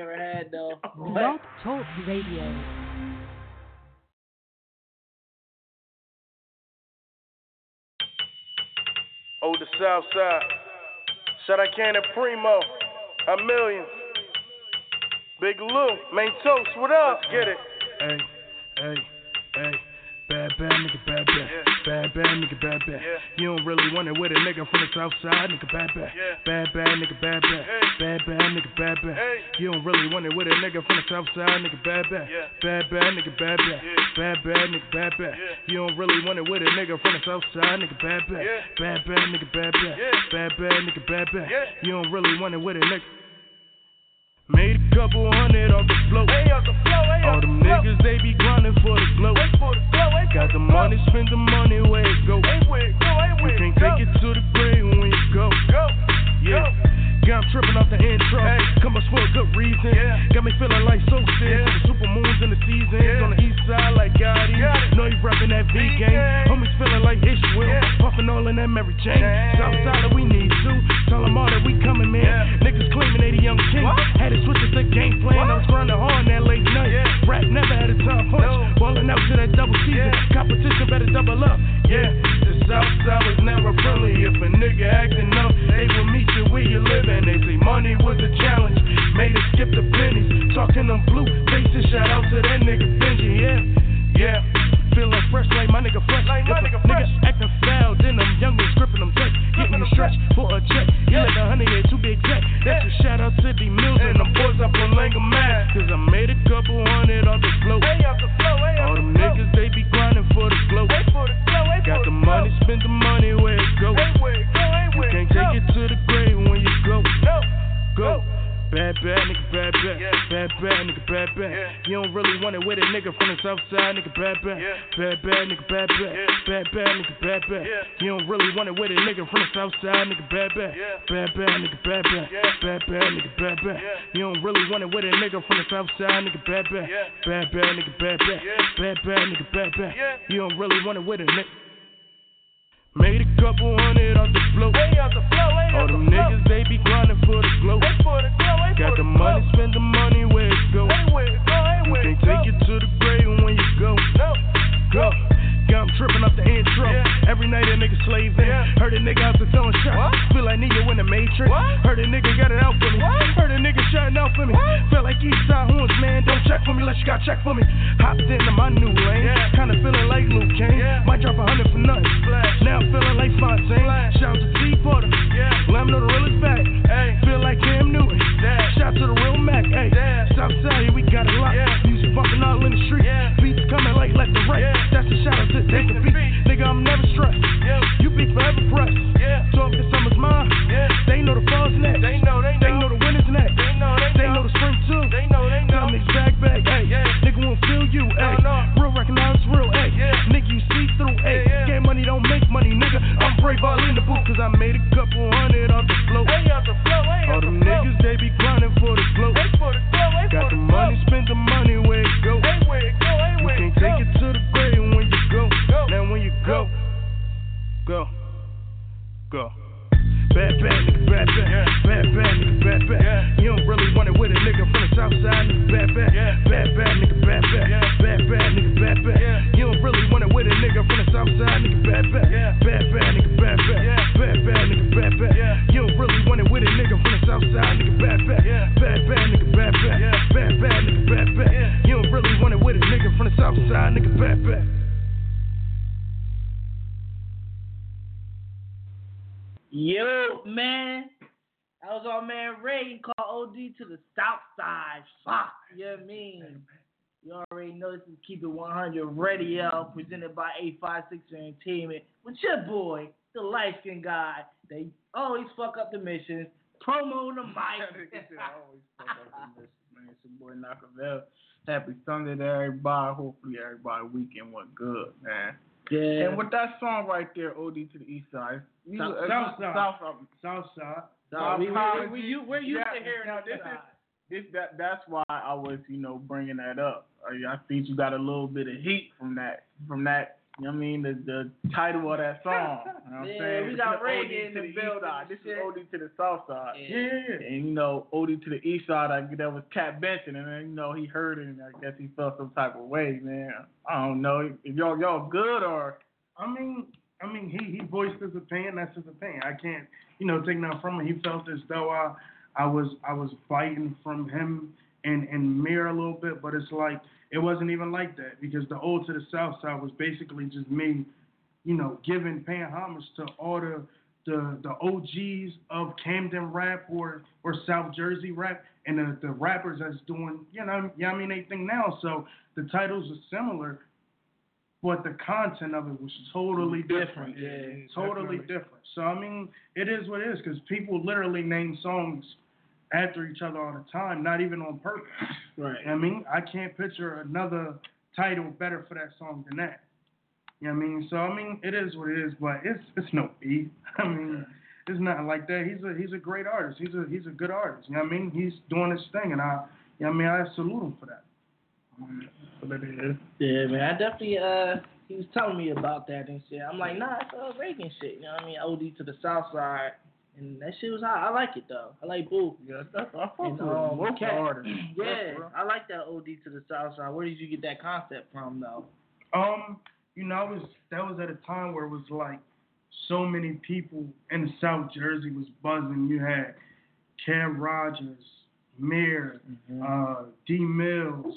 you ever had, though. Blog Talk Radio. Oh, the South Side. Shout out Cannon Primo. A million. Big Lou. Main toast. What up? Let's get it. Hey, hey, hey. Bad, bad nigga, bad, bad. Bad, bad nigga, bad, bad. You don't really want it with a nigga from the south side, nigga, bad, bad. Bad, bad nigga, bad, bad. Bad, bad nigga, bad, bad. You don't really want it with a nigga from the south side, nigga, bad, bad. Bad, bad nigga, bad, bad. Bad, bad nigga, bad, bad. You don't really want it with a nigga from the south side, nigga, bad, bad. Bad, bad nigga, bad, bad. Bad, bad nigga, bad, bad. You don't really want it with a nigga. Made a couple hundred off the float. All them niggas, they be grinding for the glow. Got the money, spend the money where it go. You can't take it to the grave when you go. Yeah. Got I'm tripping off the intro. Come up for a good reason. Got me feeling like so sick. The super moons in the seasons. On the east side like Gotti. Know you rapping that V game. Homies feeling like Ishmael. Puffing all in that Mary Jane. South side that we need to. Tell them all that we coming, man. Niggas claiming they the young king. Had to switch to the game plan. I was grinding hard in that late night. Rap never had a top punch. Balling out to that double season. Competition better double up. Yeah, south side was never friendly. If a nigga acting up, they will meet you where you living. They say money was a challenge. Made it skip the pennies. Talking them blue faces. Shout out to that nigga Benji. Yeah, yeah. Feeling fresh like my nigga fresh. Like my nigga fresh. Niggas acting foul, then them young ones gripping them tight. Getting the stretch for a check. He let the honey get too big check. That's a shout out to the mills and them boys up on Langer. Cause I made a couple hundred off the float. All them niggas, they be grinding for the glow. Got the spend the money where it go. You can't take it to the grave when you go. Go. Bad, bad nigga, bad, bad. Bad, bad nigga, bad, bad. You don't really want it with a nigga from the south side, nigga, bad, bad. Bad, bad nigga, bad, bad. Bad, bad nigga, bad, bad. You don't really want it with a nigga from the south side, nigga, bad, bad. Bad, bad nigga, bad, bad. Bad, bad nigga, bad, bad. You don't really want it with a nigga from the south side, nigga, bad, bad. Bad, bad nigga, bad, bad. Bad, bad nigga, bad, bad. You don't really want it with a nigga. Made a couple hundred off the float. All them niggas, they be grinding for the glow. Got the money, spend the money where it go. You can't take it to the grave Every night a nigga slaving. Heard a nigga out there selling shots. Feel like Neo in the Matrix. Heard a nigga got it out for me. Heard a nigga shouting out for me. Felt like Eastside horns, man. Don't check for me unless you got check for me. Hopped into my new lane. Kinda feeling like Luke Kane. Might drop a hundred for nothing. Now I'm feeling like Fontaine. Shout out to T Porter. Let him know the real is back. Feel like Cam Newton. Shout to the real Mac. Hey, Southside, here we got it locked. Music bumping all in the street. Beats coming like left and right. That's a shout out to take the beat. Nigga, I'm never stressed. You be forever pressed. Talk the summer's mine. They know the fall's next. They know, they know. They know the winter's next. They know, they know. They know the spring too. They know, they know. Niggas back back. Hey, nigga won't feel you. Hey, real recognize real. Hey, nigga you see through. Hey, game money don't make money, nigga. I'm brave all in the booth cause I made a couple hundred off the float. All them niggas Yo, man. That was our man Ray. He called Ode to the South Side. Fuck. You know what I mean? You already know this is Keep It 100 Radio, presented by 856 Entertainment, with your boy, the light skinned guy. They always fuck up the missions. Promo the mic. always fuck up the missions, man. It's your boy Nockavel. Happy Sunday to everybody. Hopefully everybody weekend went good, man. Yeah. And with that song right there, Ode to the East Side. You, South- uh, South Side. South Side. South Side. My we, we, apologies. we, you, we're used Yeah, to hearing now this this is- This that that's why I was you know bringing that up. I, I think you got a little bit of heat from that from that. You know what I mean the the title of that song. You know what I'm Yeah, saying? we got is reggae in to the east building side. This is shit. Ode to the south side. Yeah. Yeah, yeah, yeah. And you know, Ode to the east side, I, that was Cat Benson, and then you know he heard it, and I guess he felt some type of way, man. I don't know if y'all y'all good or I mean, I mean, he he voiced his opinion. That's his opinion. I can't, you know, take nothing from him. He felt as though I, I was I was fighting from him and and Mir a little bit, but it's like it wasn't even like that because the old to the south side was basically just me, you know, giving paying homage to all the the the OGs of Camden rap or or South Jersey rap and the, the rappers that's doing, you know, yeah, I mean, they think now. So the titles are similar, but the content of it was totally different. Yeah, totally definitely. different. So I mean, it is what it is because people literally name songs after each other all the time, not even on purpose. right. I mean, I can't picture another title better for that song than that. You know what I mean? So I mean, it is what it is, but it's it's no beef. I mean, it's nothing like that. He's a he's a great artist. He's a he's a good artist. You know what I mean? He's doing his thing, and I, you know what I mean, I salute him for that. But it is. Yeah, man, I definitely uh he was telling me about that and shit. I'm like, nah, it's uh Ragin shit, you know what I mean? Ode to the south side. And that shit was hot. I like it though. I like Boo. Yeah, that's I fuck And, with um, Both Cat- artists. Yeah. I like that Ode to the south side. Where did you get that concept from though? Um, you know, I was that was at a time where it was like so many people in South Jersey was buzzing. You had Cam Rogers, Mir, Mm-hmm. uh, D Mills,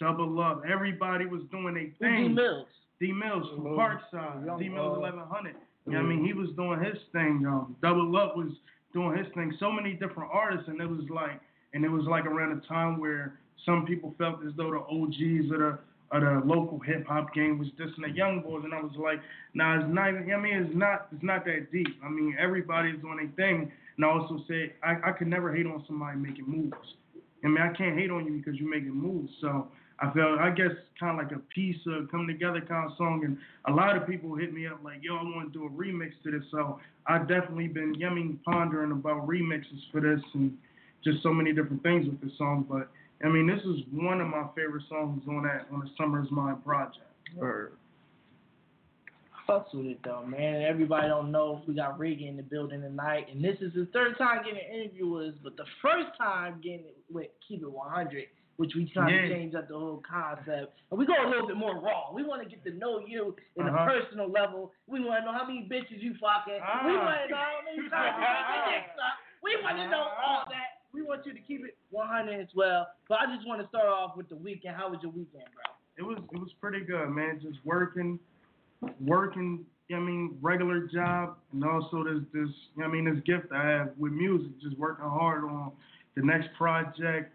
Double Up. Everybody was doing their Who D thing. Mills. D Mills from Parkside. D Mills uh, 1100. You know what I mean? He was doing his thing. Um, Double Up was doing his thing. So many different artists, and it was like, and it was like around a time where some people felt as though the OGs of the of the local hip hop game was dissing the young boys, and I was like, nah, it's not. even- I mean, it's not. It's not that deep. I mean, everybody's doing their thing, and I also said I I could never hate on somebody making moves. I mean, I can't hate on you because you're making moves. So I felt, I guess, kind of like a piece of come together kind of song. And a lot of people hit me up like, yo, I want to do a remix to this. So I've definitely been, I pondering about remixes for this and just so many different things with this song. But I mean, this is one of my favorite songs on that on the Summer's Mine project. Word. Fucks with it though, man. Everybody don't know we got Ragin in the building tonight, and this is the third time getting an interview with us, but the first time getting it with Keep It 100, which we trying to change up the whole concept, and we go a little bit more raw. We want to get to know you in Uh-huh. a personal level. We want to know how many bitches you fucking. We Ah. want to know how many times you get your dick sucked. We want to know all that. We want you to keep it 100 as well. But I just want to start off with the weekend. How was your weekend, bro? It was it was pretty good, man. Just working, working. you I mean, regular job, and also this this. you know I mean, this gift I have with music. Just working hard on the next project.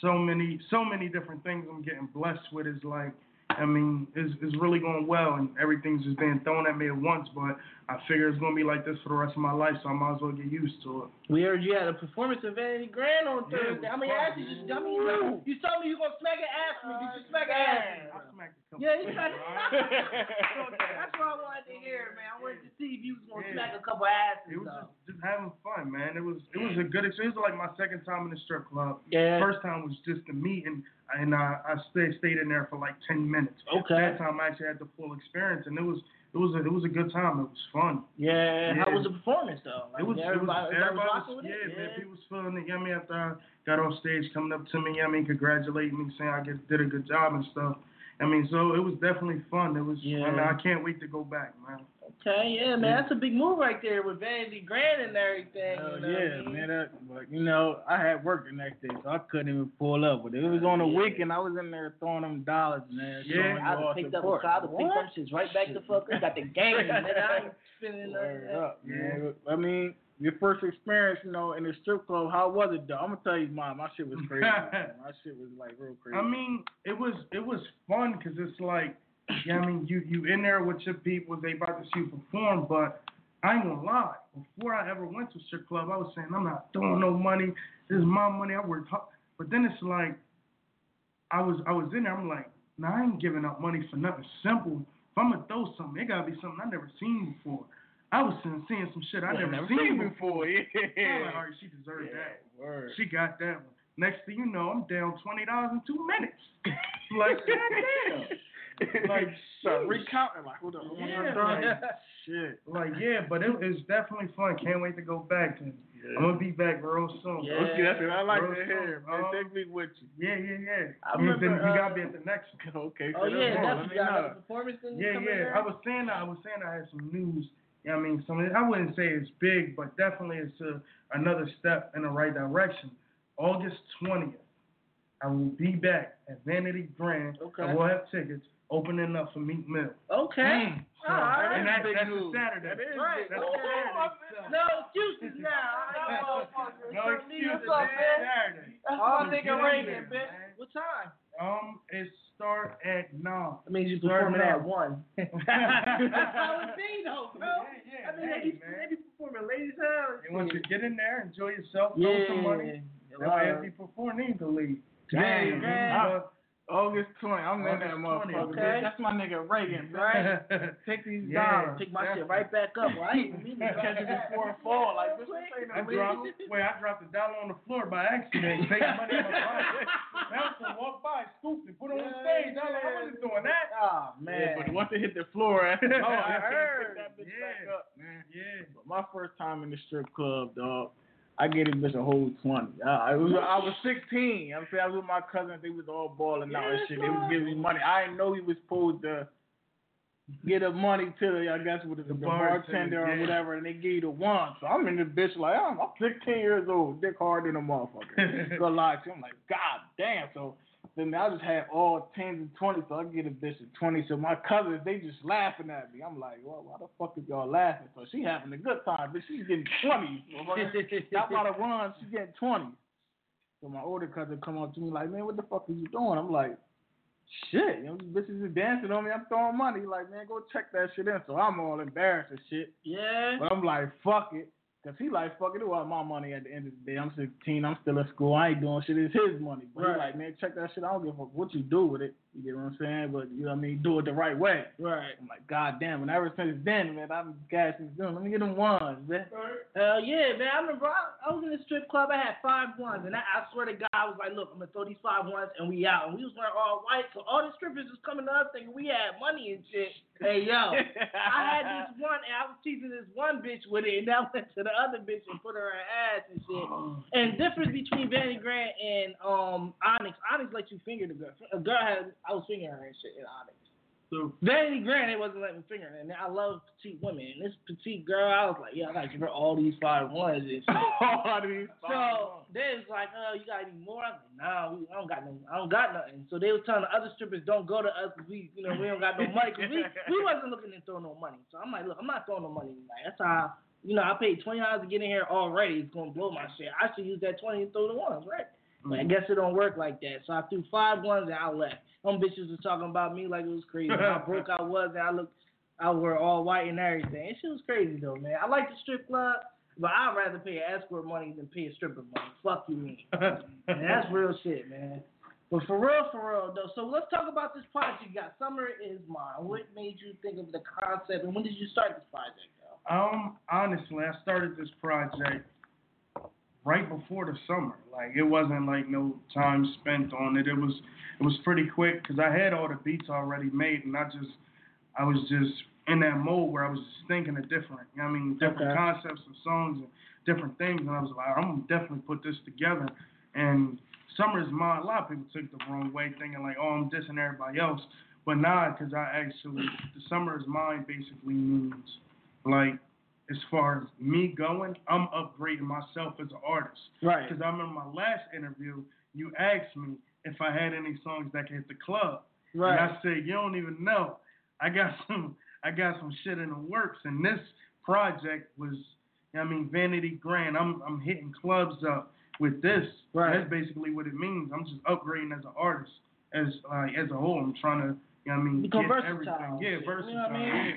So many, so many different things I'm getting blessed with. Is like, I mean, it's it's really going well, and everything's just being thrown at me at once. But I figure it's gonna be like this for the rest of my life, so I might as well get used to it. We heard you had a performance at Vanity Grand on Yeah, it Thursday. was I mean, fun, ass you man. just, I mean, you, you told me you gonna smack an ass me. Did you smack an ass me? I bro? smacked a couple Yeah, you things, smacked. alright? That's what I wanted to hear, man. I wanted to see if you was gonna Yeah. smack a couple asses. It was though. just, just having fun, man. It was it was a good experience. It was like my second time in the strip club. Yeah. First time was just the meet, and and uh, I I stayed stayed in there for like ten minutes. Okay. That time I actually had the full experience, and it was it was a it was a good time. It was fun. Yeah. How was the performance though? Like, It was everybody, it was everybody was everybody was, yeah, it. man. People was feeling it. You know what I mean? After I got off stage, coming up to me, you know I mean, congratulating me, saying I did a good job and stuff. I mean, so it was definitely fun. It was. I mean, Yeah. I can't wait to go back, man. Okay, yeah, man, that's a big move right there with Vanity Grand and everything. Hell you know what I yeah, mean? man. That, but you know, I had work the next day, so I couldn't even pull up. But it was on the Yeah. weekend. I was in there throwing them dollars, man. Yeah. I'd all picked up a support. cloud to pick What? them shits right back the fuck up. Got the game, nigga. I ain't spending Word nothing. up, man. I mean, your first experience, you know, in the strip club, how was it though? I'm gonna tell you mine. My shit was crazy. My shit was like real crazy. I mean, it was it was fun because it's like, yeah, I mean, you you in there with your people, they about to see you perform, but I ain't gonna lie. Before I ever went to a strip club, I was saying I'm not throwing no money. This is my money. I worked hard. But then it's like, I was I was in there. I'm like, nah, I ain't giving up money for nothing simple. If I'm gonna throw something, it gotta be something I never seen before. I was seeing, seeing some shit I Yeah, never, never seen seen before. before. Yeah. Like, all right, she deserved Yeah, that. Word. She got that one. Next thing you know, I'm down twenty dollars in two minutes. like, goddamn. like Start recounting like, hold up, hold on, Yeah, hold on. like, shit. like yeah, but it, it's definitely fun. Can't wait to go back. And I'm gonna be back real soon. Yeah. Okay, that's what I like Real to hear, soon. man. Um, Take me with you. Yeah, yeah, yeah. I And remember, you uh, gotta be at the next one. Okay, Oh yeah, that's that's Let me got know. another performance thing Yeah, yeah. I was saying I was saying I had some news. Yeah, I mean, some. I wouldn't say it's big, but definitely it's a, another step in the right direction. August twentieth, I will be back at Vanity Grand. Okay. I will have tickets opening up for Meek Mill. Okay. Mm. Ah, so, All right. and that, that's a Saturday. That is Right. That's a Saturday. No excuses now. No excuses. niggas up It's there. Saturday. All So nigga get in Ragin, bitch. man. What time? Um, it start at nine. I mean, you Start performing at one. That's how it be, though, bro. Yeah, yeah, I mean, hey, they be, they be performing ladies' hours. And once you get in there, enjoy yourself, throw yeah. some money. That way, if you perform, need to leave. Damn, man. August 20. I'm in that motherfucker. okay. That's my nigga Ragin, man. Right. Take these Yeah. dollars. Take my shit right back up. Well, I ain't even mean to Catch it before it fall. Like, this ain't I dropped, league. wait, I dropped a dollar on the floor by accident. Take money in my pocket. Bouncer walked by, scooped it, put it on the stage. I was like, I wasn't doing that. Oh, Yeah, but once it hit the floor, oh, I I heard. that bitch Yeah. back up, man. Yeah. But my first time in the strip club, dog, I gave this bitch a whole 20. I, I, was, I was 16. I'm saying I was with my cousins. They was all balling out and shit. They was giving me money. I didn't know he was supposed to get the money to the, I guess, what is it, the, The bartender bartender, or whatever, and they give you the one. So I'm in this bitch like, I'm, I'm 16 years old, dick hard than a motherfucker. Go lie to. I'm like, God damn. So then I just had all tens and twenties, so I get a bitch a twenty. So my cousins, they just laughing at me. I'm like, well, why the fuck is y'all laughing? So she having a good time, but she's getting twenties. Y'all about to run, she's getting twenties. So my older cousin come up to me like, man, what the fuck are you doing? I'm like, shit, you know, these bitches is dancing on me. I'm throwing money. Like, man, go check that shit in. So I'm all embarrassed and shit. Yeah. But I'm like, fuck it. Cause he like, fuck it, it was my money at the end of the day. I'm 16, I'm still at school, I ain't doing shit, it's his money. But Right. he like, man, check that shit, I don't give a fuck what you do with it. You get what I'm saying? But you know what I mean, do it the right way. Right. I'm like, God damn, and ever since then, man, I'm gassing doing. Let me get them ones, man. Hell yeah, man. I remember I, I was in the strip club. I had five ones, and I, I swear to God, I was like, "Look, I'm gonna throw these five ones, and we out." And we was wearing all white, so all the strippers was coming to us thinking we had money and shit. Hey yo, I had this one, and I was teasing this one bitch with it, and then I went to the other bitch and put her in her ass and shit. And difference between Vanity Grand and um Onyx, Onyx let you finger the girl. A girl had I was fingering her and shit in Onyx. So, then, Grand, they wasn't letting me finger her, and I love petite women. And this petite girl, I was like, yeah, I gotta give her all these five ones and shit. All these So they was like, "Oh, you got any more?" I'm like, "Nah, we, I don't got no, I don't got nothing." So they was telling the other strippers, "Don't go to us we, you know, we don't got no money." 'Cause we, we wasn't looking to throw no money. So I'm like, "Look, I'm not throwing no money tonight. That's how, you know, I paid twenty dollars to get in here already. It's gonna blow my shit. I should use that twenty and throw the ones, right?" But I mm-hmm. guess it don't work like that. So I threw five ones and I left. Them bitches was talking about me like it was crazy. How broke I was and I looked, I wore all white and everything. And she was crazy though, man. I like the strip club. But I'd rather pay an escort money than pay a stripper money. Fuck you, man. And that's real shit, man. But for real, for real though. So let's talk about this project you got. Summer is mine. What made you think of the concept, and when did you start this project, though? Um, honestly, I started this project right before the summer. Like it wasn't like no time spent on it. It was it was pretty quick because I had all the beats already made, and I just I was just in that mode where I was just thinking of different. You know what I mean, different Okay. concepts and songs and different things, and I was like, I'm gonna definitely put this together. And summer is mine. A lot of people took the wrong way, thinking like, oh, I'm dissing everybody else. But nah, because I actually the summer is mine basically means like as far as me going, I'm upgrading myself as an artist. Right. Because I remember my last interview, you asked me if I had any songs that could hit the club. Right. And I said, you don't even know. I got some I got some shit in the works and this project was I mean Vanity Grand. I'm I'm hitting clubs up with this. Right. That's basically what it means. I'm just upgrading as an artist as uh, as a whole. I'm trying to you know what I mean Become get versatile everything. Yeah, shit, you know what I mean? yeah.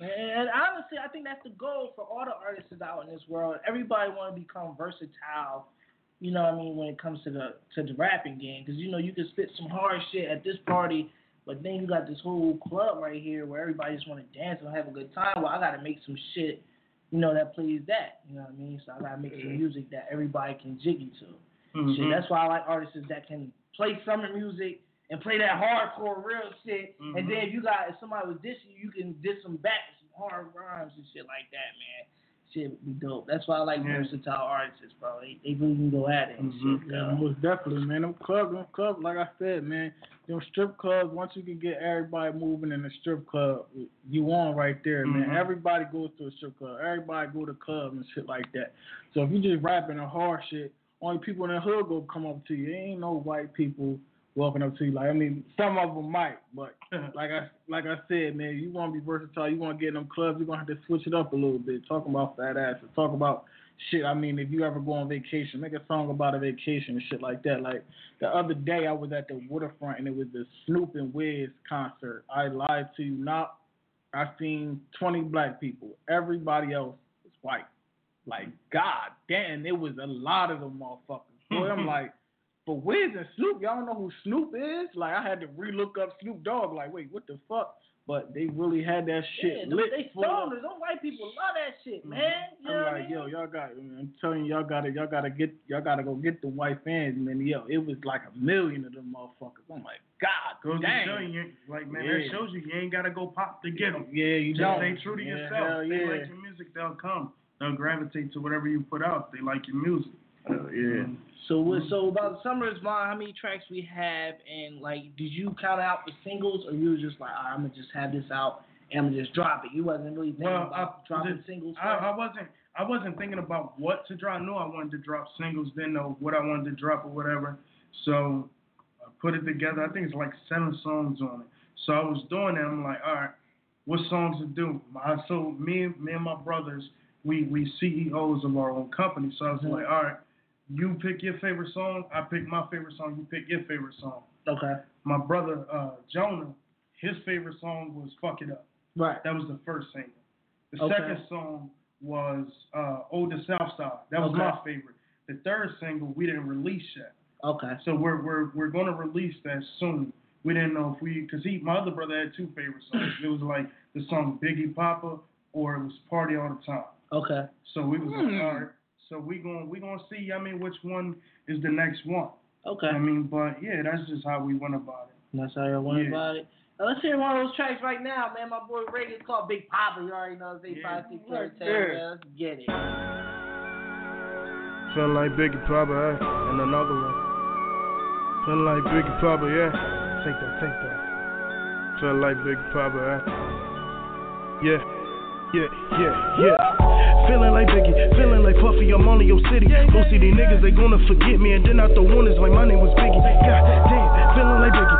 And honestly, I think that's the goal for all the artists out in this world. Everybody want to become versatile. You know what I mean when it comes to the to the rapping game, because you know you can spit some hard shit at this party, but then you got this whole club right here where everybody just want to dance and have a good time. Well, I got to make some shit, you know, that plays that. You know what I mean? So I got to make some music that everybody can jiggy to. Mhm. Shit, that's why I like artists that can play summer music and play that hardcore real shit. Mhm. And then if you got if somebody was dissing you, you can diss them back with some hard rhymes and shit like that, man. Shit would be dope. That's why I like Yeah. versatile artists, bro. They, they really can go at it and Mhm. shit. Yeah, most definitely, man. Them clubs, them clubs, like I said, man, them strip clubs, once you can get everybody moving in the strip club, you on right there, man. Mhm. Everybody goes to a strip club. Everybody go to clubs and shit like that. So if you just rapping a hard shit, only people in the hood go come up to you. There ain't no white people walking up to you. Like I mean, some of them might, but uh-huh. like I like I said, man, you want to be versatile. You want to get in them clubs. You're gonna have to switch it up a little bit. Talking about fat asses. Talk about shit. I mean, if you ever go on vacation, make a song about a vacation and shit like that. Like the other day, I was at the waterfront and it was the Snoop and Wiz concert. I lied to you not. I seen 20 black people. Everybody else was white. Like God damn, it was a lot of them motherfuckers. Boy, I'm like. But Wiz and Snoop, y'all don't know who Snoop is? Like I had to re-look up Snoop Dogg. Like, wait, what the fuck? But they really had that shit Yeah, lit. they full of- stoners. Them white people love that shit, mm-hmm. man. You know I'm what I like, mean? yo, y'all got. I'm telling you, y'all gotta, y'all gotta get, y'all gotta go get the white fans, man. Yo, it was like a million of them motherfuckers. Oh I'm like, God Goes to damn. show you, like man, Yeah. that shows you you ain't gotta go pop to get them. Yeah, you Just don't. stay true to yeah, yourself. Hell If they yeah. like your music, they'll come. They'll gravitate to whatever you put out. They like your music. Hell yeah. So what? So about the summer is mine. How many tracks we have, and like, did you count out the singles, or you was just like, I'm gonna just have this out and I'm just drop it? You wasn't really thinking Well, about I- dropping the- singles. I. I wasn't I wasn't thinking about what to drop. No, I wanted to drop singles, didn't know what I wanted to drop or whatever. So I put it together. I think it's like seven songs on it. So I was doing that. I'm like, all right, what songs to do? I, so me and me and my brothers, we we CEOs of our own company. So I was Mhm. like, all right, you pick your favorite song. I pick my favorite song. You pick your favorite song. okay. My brother uh, Jonah, his favorite song was "Fuck It Up." Right. That was the first single. The Okay. second song was uh, "Oh the South Side." That was Okay. my favorite. The third single we didn't release yet, Okay. so we're we're we're gonna release that soon. We didn't know if we, cause he, my other brother had two favorite songs. It was like the song Biggie Papa or it was Party All the Time. Okay. So we was Hmm. like, all right. So we going we gonna see. I mean, which one is the next one? Okay. I mean, but yeah, that's just how we went about it. That's how you went Yeah. about it. Now, let's hear one of those tracks right now, man. My boy Ray is called Big Papa. You already know it's eight Yeah. five six seven Right ten. there. man. Let's get it. Feeling like Biggie Papa, eh? And another one. Feeling like Biggie Papa, yeah. Take that, take that. Feeling like Biggie Papa, eh? Yeah, yeah, yeah, yeah. Feeling like Biggie, feeling like Puffy, I'm only your city. Most of these niggas, they gonna forget me, and then out the warnings like my name was Biggie. God damn, feeling like Biggie,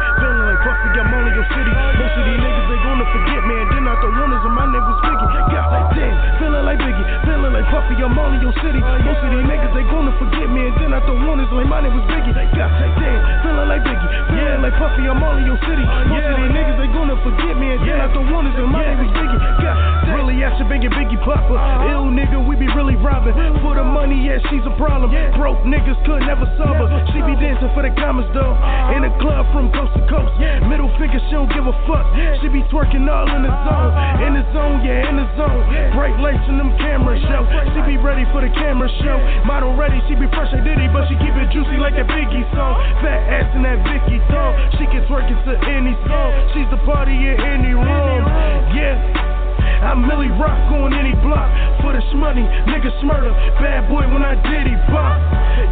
Puffy, I'm only your city. Most of these niggas, they gonna forget me, and then out the warnings like my was Biggie. God damn, feeling like Biggie, feeling like Puffy, I'm only your city. Most of these niggas, they gonna forget me, and then out the warnings like my was Biggie. God damn, feeling like Biggie, feeling like Puffy, I'm only your city. Most of these niggas, they gonna forget me, and then out the warnings like my was Biggie. God Really asking Biggie, Biggie Papa. Ill nigga, we be really robbing. For the money, yeah, she's a problem. Broke niggas could never solve her. She be dancing for the commas though. In the club from coast to coast. Middle finger, she don't give a fuck. She be twerking all in the zone. In the zone, yeah, in the zone. Bright lights in them cameras show. She be ready for the camera show. Model ready, she be fresh like Diddy, but she keep it juicy like that Biggie song. Fat ass in that Vicky thong. She can twerk it to any song. She's the party in any room. Yeah. I'm Millie Rock on any block for this money, niggas murder. Bad boy when I did he pop.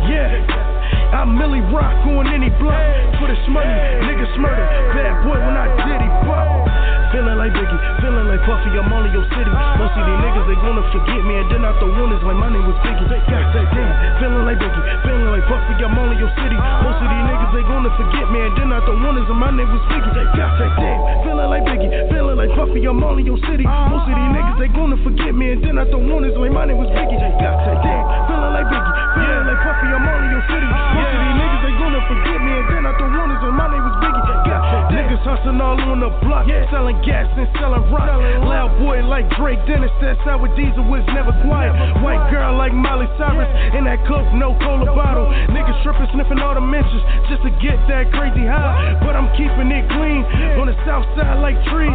Yeah, I'm Millie Rock on any block for this money, niggas murder. Bad boy when I did he pop. Feeling like Biggie, feeling like Puffy, I'm only your city. Most of these niggas, they gonna forget me, and then out the warnings like my name was Biggie. God damn, feeling like Biggie, feeling like Puffy, I'm only your city. Most of these niggas, they gonna forget me, and then out the warnings and my name was Biggie. God damn, feeling like Biggie, feeling like Puffy, I'm only your city. Most of these niggas, they gonna forget me, and then out the warnings like my name was Biggie. God damn, feeling like Biggie, feeling like Puffy, I'm only your city. Most of these niggas, they gonna forget me, and then out the warnings and my name was Biggie. Niggas hustling all on the block, yeah. selling gas and selling rock. Selling Loud boy like Drake Dennis, that sour diesel was never quiet. Never White girl like Miley Cyrus, yeah. in that coke, no cola bottle. Niggas tripping, sniffing all the mentions just to get that crazy high. But I'm keeping it clean on the south side like trees.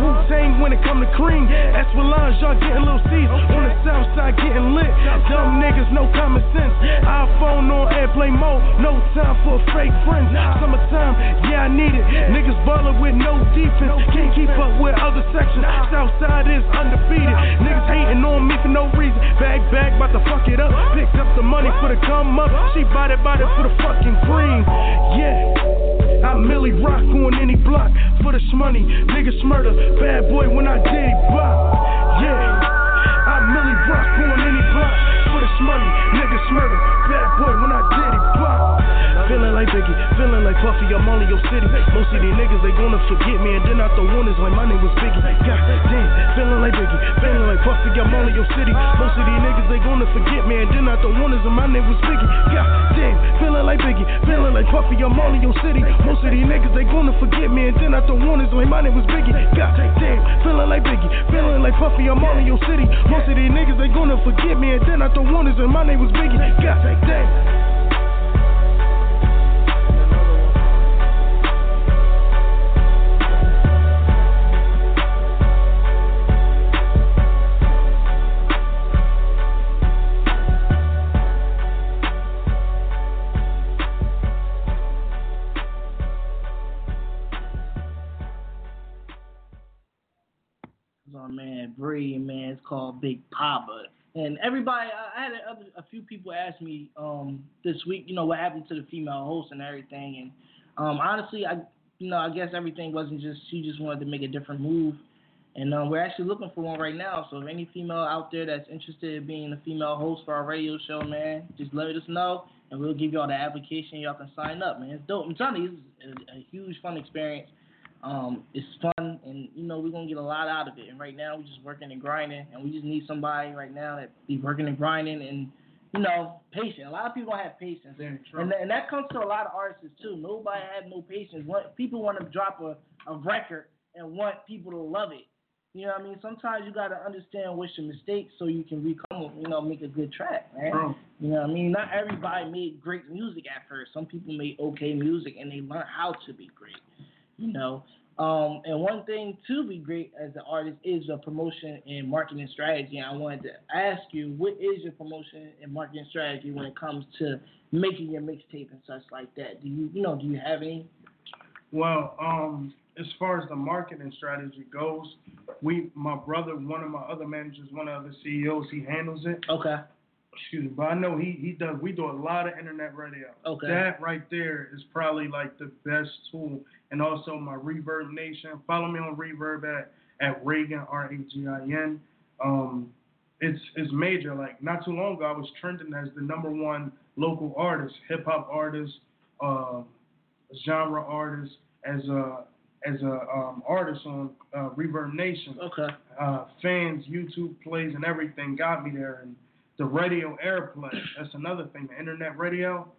Wu Tang when it come to cream. Esplanade, y'all getting little seeds on the south side getting lit. Dumb niggas, no common sense. iPhone on airplane mode, no time for fake friends. Summertime, yeah, I need it. Niggas ballin' with no defense. Can't keep up with other sections. Southside is undefeated. Niggas hating on me for no reason. Bag, bag, about to fuck it up. Picked up the money for the come up. She bought it, bought it for the fucking cream. Yeah. I Millie rock on any block for this money. Niggas murder, bad boy when I did bop. Yeah, I Millie rock on any block this money. Niggas murder, bad boy when I did it bop. Feeling like Biggie, feeling like Puffy, I'm all in your city. Most of these niggas, they gonna forget me, and then I throw one is like my name was Biggie. God damn, feeling like Biggie, feeling like Puffy, I'm all in your city. Most of these niggas, they gonna forget me, and then I throw one is and my name was Biggie. God damn, feeling like Biggie, feeling like Puffy, I'm all in your city. Most of these niggas, they gonna forget me, and then I throw one is like my name was Biggie. God damn, feeling like Biggie, feeling like Puffy, I'm all in your city. Most of these niggas, they gonna forget me, and then I throw one is and my name was Biggie. God damn. man Bree, man. It's called Big Papa. And everybody, I had a, a few people ask me um, this week, you know, what happened to the female host and everything. And um, honestly, I, you know, I guess everything wasn't just she just wanted to make a different move. And um, we're actually looking for one right now. So if any female out there that's interested in being a female host for our radio show, man, just let us know, and we'll give y'all the application. Y'all can sign up, man. It's dope. I'm telling you, it's a, a huge fun experience. Um, it's fun, and you know we're gonna get a lot out of it. And right now we're just working and grinding, and we just need somebody right now that be working and grinding and you know patient. A lot of people don't have patience, and, and, that comes to a lot of artists too. Nobody had no patience. People want to drop a, a record and want people to love it. You know what I mean? Sometimes you gotta understand what's your mistakes so you can become, you know, make a good track, man. True. You know what I mean? Not everybody made great music at first. Some people made okay music and they learned how to be great. You know, um, and one thing to be great as an artist is a promotion and marketing strategy. And I wanted to ask you, what is your promotion and marketing strategy when it comes to making your mixtape and such like that? Do you, you know, do you have any? Well, um, as far as the marketing strategy goes, we, my brother, one of my other managers, one of the CEOs, he handles it. Okay. Excuse me, but I know he he does. We do a lot of internet radio. Okay. That right there is probably like the best tool and also my Reverb Nation. Follow me on Reverb at, at Ragin R A G I N. Um, it's it's major. Like not too long ago, I was trending as the number one local artist, hip hop artist, uh, genre artist, as a as a um, artist on uh, Reverb Nation. Okay. Uh, fans, YouTube plays, and everything got me there, and the radio airplay. That's another thing. The internet radio.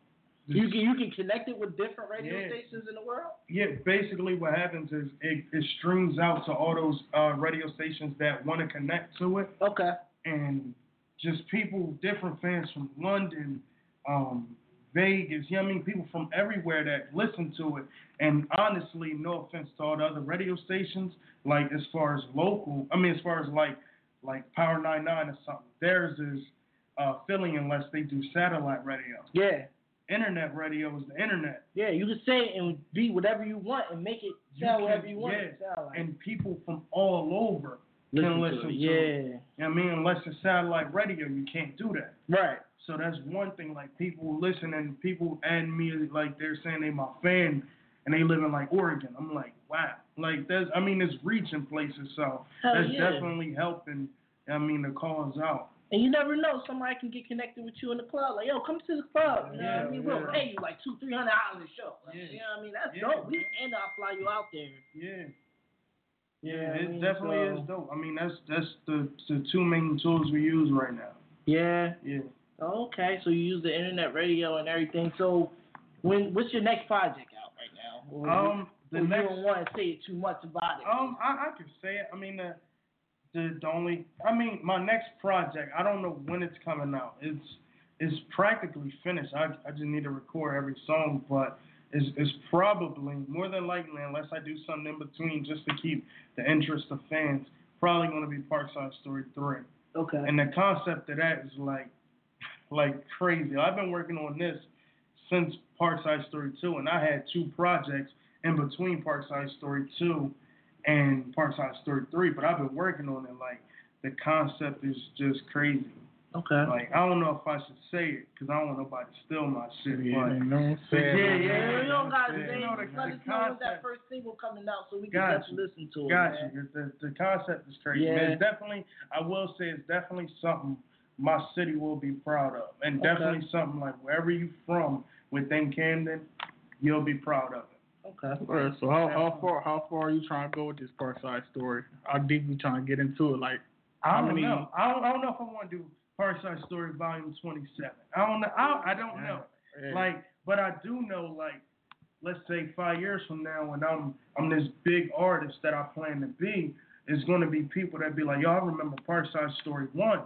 You can you can connect it with different radio yeah. stations in the world. Yeah, basically what happens is it, it streams out to all those uh, radio stations that want to connect to it. Okay. And just people, different fans from London, um, Vegas, you know what I mean? People from everywhere that listen to it. And honestly, no offense to all the other radio stations, like as far as local, I mean as far as like like Power 99 or something, theirs is uh, filling unless they do satellite radio. Yeah internet radio is the internet. Yeah, you can say it and be whatever you want and make it sound whatever you want yeah. sound like. And people from all over listen can listen to it. Yeah. It. You know I mean, unless it's satellite radio, you can't do that. Right. So that's one thing. Like people listen and people and me like they're saying they my fan and they live in like Oregon. I'm like, wow. Like there's, I mean, it's reaching places. So Hell that's yeah. definitely helping. I mean, the cause out. And you never know, somebody can get connected with you in the club. Like, yo, come to the club. You know yeah, what I mean? We'll pay you like two, three hundred dollars a show. Like, yeah. You know what I mean? That's yeah, dope. We, and I'll fly you out there. Yeah. Yeah, it I mean, definitely so, is dope. I mean, that's that's the the two main tools we use right now. Yeah. Yeah. Okay, so you use the internet radio and everything. So, when what's your next project out right now? Um, the or next, you don't want to say too much about it. um, I, I can say it. I mean, the, the the only, I mean, my next project, I don't know when it's coming out. It's it's practically finished. I I just need to record every song, but it's it's probably more than likely, unless I do something in between just to keep the interest of fans, probably going to be Parkside Story three. okay. And the concept of that is like like crazy. I've been working on this since Parkside Story 2, and I had two projects in between Parkside Story 2 and Parkside Story 3, but I've been working on it. Like, the concept is just crazy. okay. Like, I don't know if I should say it because I don't want nobody to steal my shit, Yeah, but. you know what I'm But saying? yeah, Yeah, yeah, you don't gotta yeah. say. You know, the- Let the us know when that first single coming out so we can Got definitely listen to it. Got man. you. The, the concept is crazy. Yeah. Man, it's definitely, I will say, it's definitely something my city will be proud of, and Okay. definitely something like wherever you from within Camden, you'll be proud of it. Okay. Alright, so how how far how far are you trying to go with this Parkside story? How deep you trying to get into it? Like I don't many- know. I don't, I don't know if I want to do Parkside Story Volume 27. I don't know. I, I don't know. Like, but I do know, like, let's say five years from now, when I'm I'm this big artist that I plan to be, it's going to be people that be like, y'all remember Parkside Story One.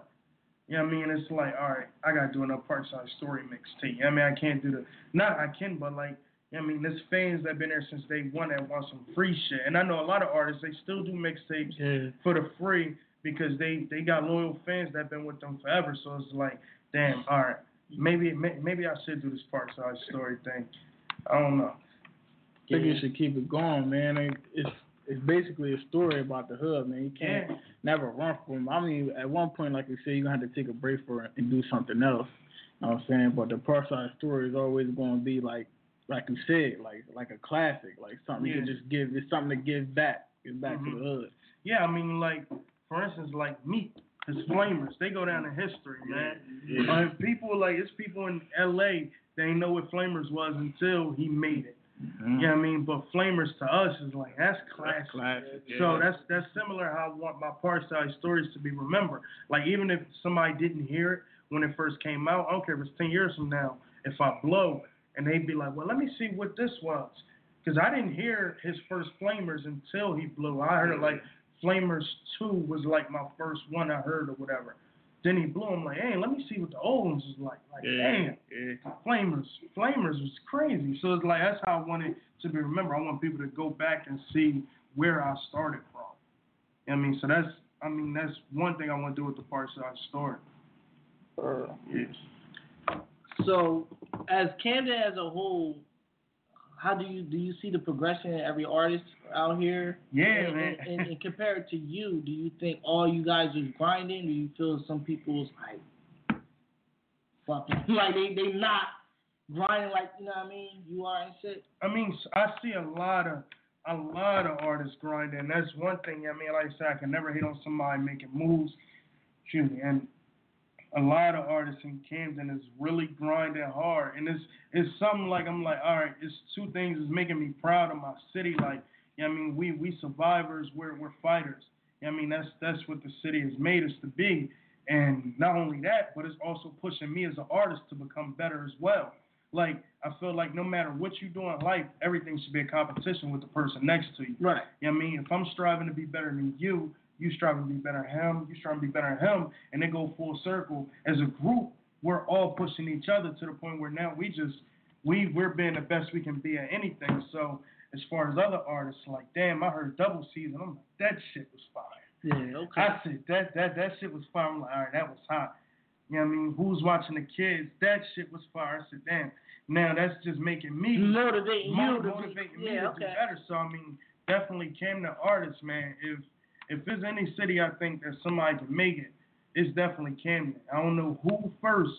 You know what I mean? It's like, all right, I gotta do another Parkside Story mixtape. I mean, I can't do the not I can, but like, you know I mean, there's fans that been there since day one that want some free shit, and I know a lot of artists they still do mixtapes yeah. for the free because they they got loyal fans that been with them forever. So it's like, damn, all right, maybe maybe I should do this Parkside Story thing. I don't know. I think you should keep it going, man. It's it's basically a story about the hood, man. You can't Yeah. never run from. I mean, at one point, like you said, you're gonna have to take a break for it and do something else. You know what I'm saying? But the Parkside story is always gonna be like, like you said, like like a classic, like something you can just give. It's something to give back, give back Mhm. to the hood. Yeah, I mean, like for instance, like Meek, his Flamers, they go down in history, man. Yeah. Like people like it's people in L.A. They ain't know what Flamers was until he made it. Mhm. You know what I mean? But Flamers to us is like that's classic. That's classic. Yeah. So that's that's similar how I want my Parkside stories to be remembered. Like even if somebody didn't hear it when it first came out, I don't care if it's ten years from now. If I blow and they'd be like, well, let me see what this was, because I didn't hear his first Flamers until he blew. I heard like Flamers two was like my first one I heard or whatever. Then he blew. I'm like, hey, let me see what the old ones is like. Like, yeah. damn. Yeah. Flamers, Flamers was crazy. So it's like that's how I want it to be remembered. I want people to go back and see where I started from. You know what I mean, so that's I mean that's one thing I want to do with the Parkside story. Uh, Yes. So, as Camden as a whole, how do you do you see the progression in every artist out here? Yeah, and, man. And, and, and compared to you, do you think all you guys is grinding? Do you feel some people's like fucking like they they not grinding like you know what I mean? You are and shit. I mean, I see a lot of a lot of artists grinding. That's one thing. I mean, like I said, I can never hate on somebody making moves. Excuse me, and a lot of artists in Camden is really grinding hard, and it's it's something like I'm like, all right, it's two things is making me proud of my city. Like, you know I mean, we we survivors, we're we're fighters. You know I mean, that's that's what the city has made us to be. And not only that, but it's also pushing me as an artist to become better as well. Like I feel like no matter what you do in life, everything should be a competition with the person next to you. Right. You know what I mean? If I'm striving to be better than you, you striving to be better than him, you striving to be better than him, and they go full circle. As a group, we're all pushing each other to the point where now we just we we're being the best we can be at anything. So as far as other artists, like damn, I heard double season. I'm like, that shit was fire. Yeah. Okay. I said that that that shit was fire. I'm like, all right, that was hot. You know what I mean? Who's watching the kids? That shit was fire. I said, damn. Now that's just making me Motivating mo- you to motivating be, me yeah, to okay. do better. So I mean, definitely came to artists, man. If if there's any city I think that somebody can make it, it's definitely Camden. I don't know who first,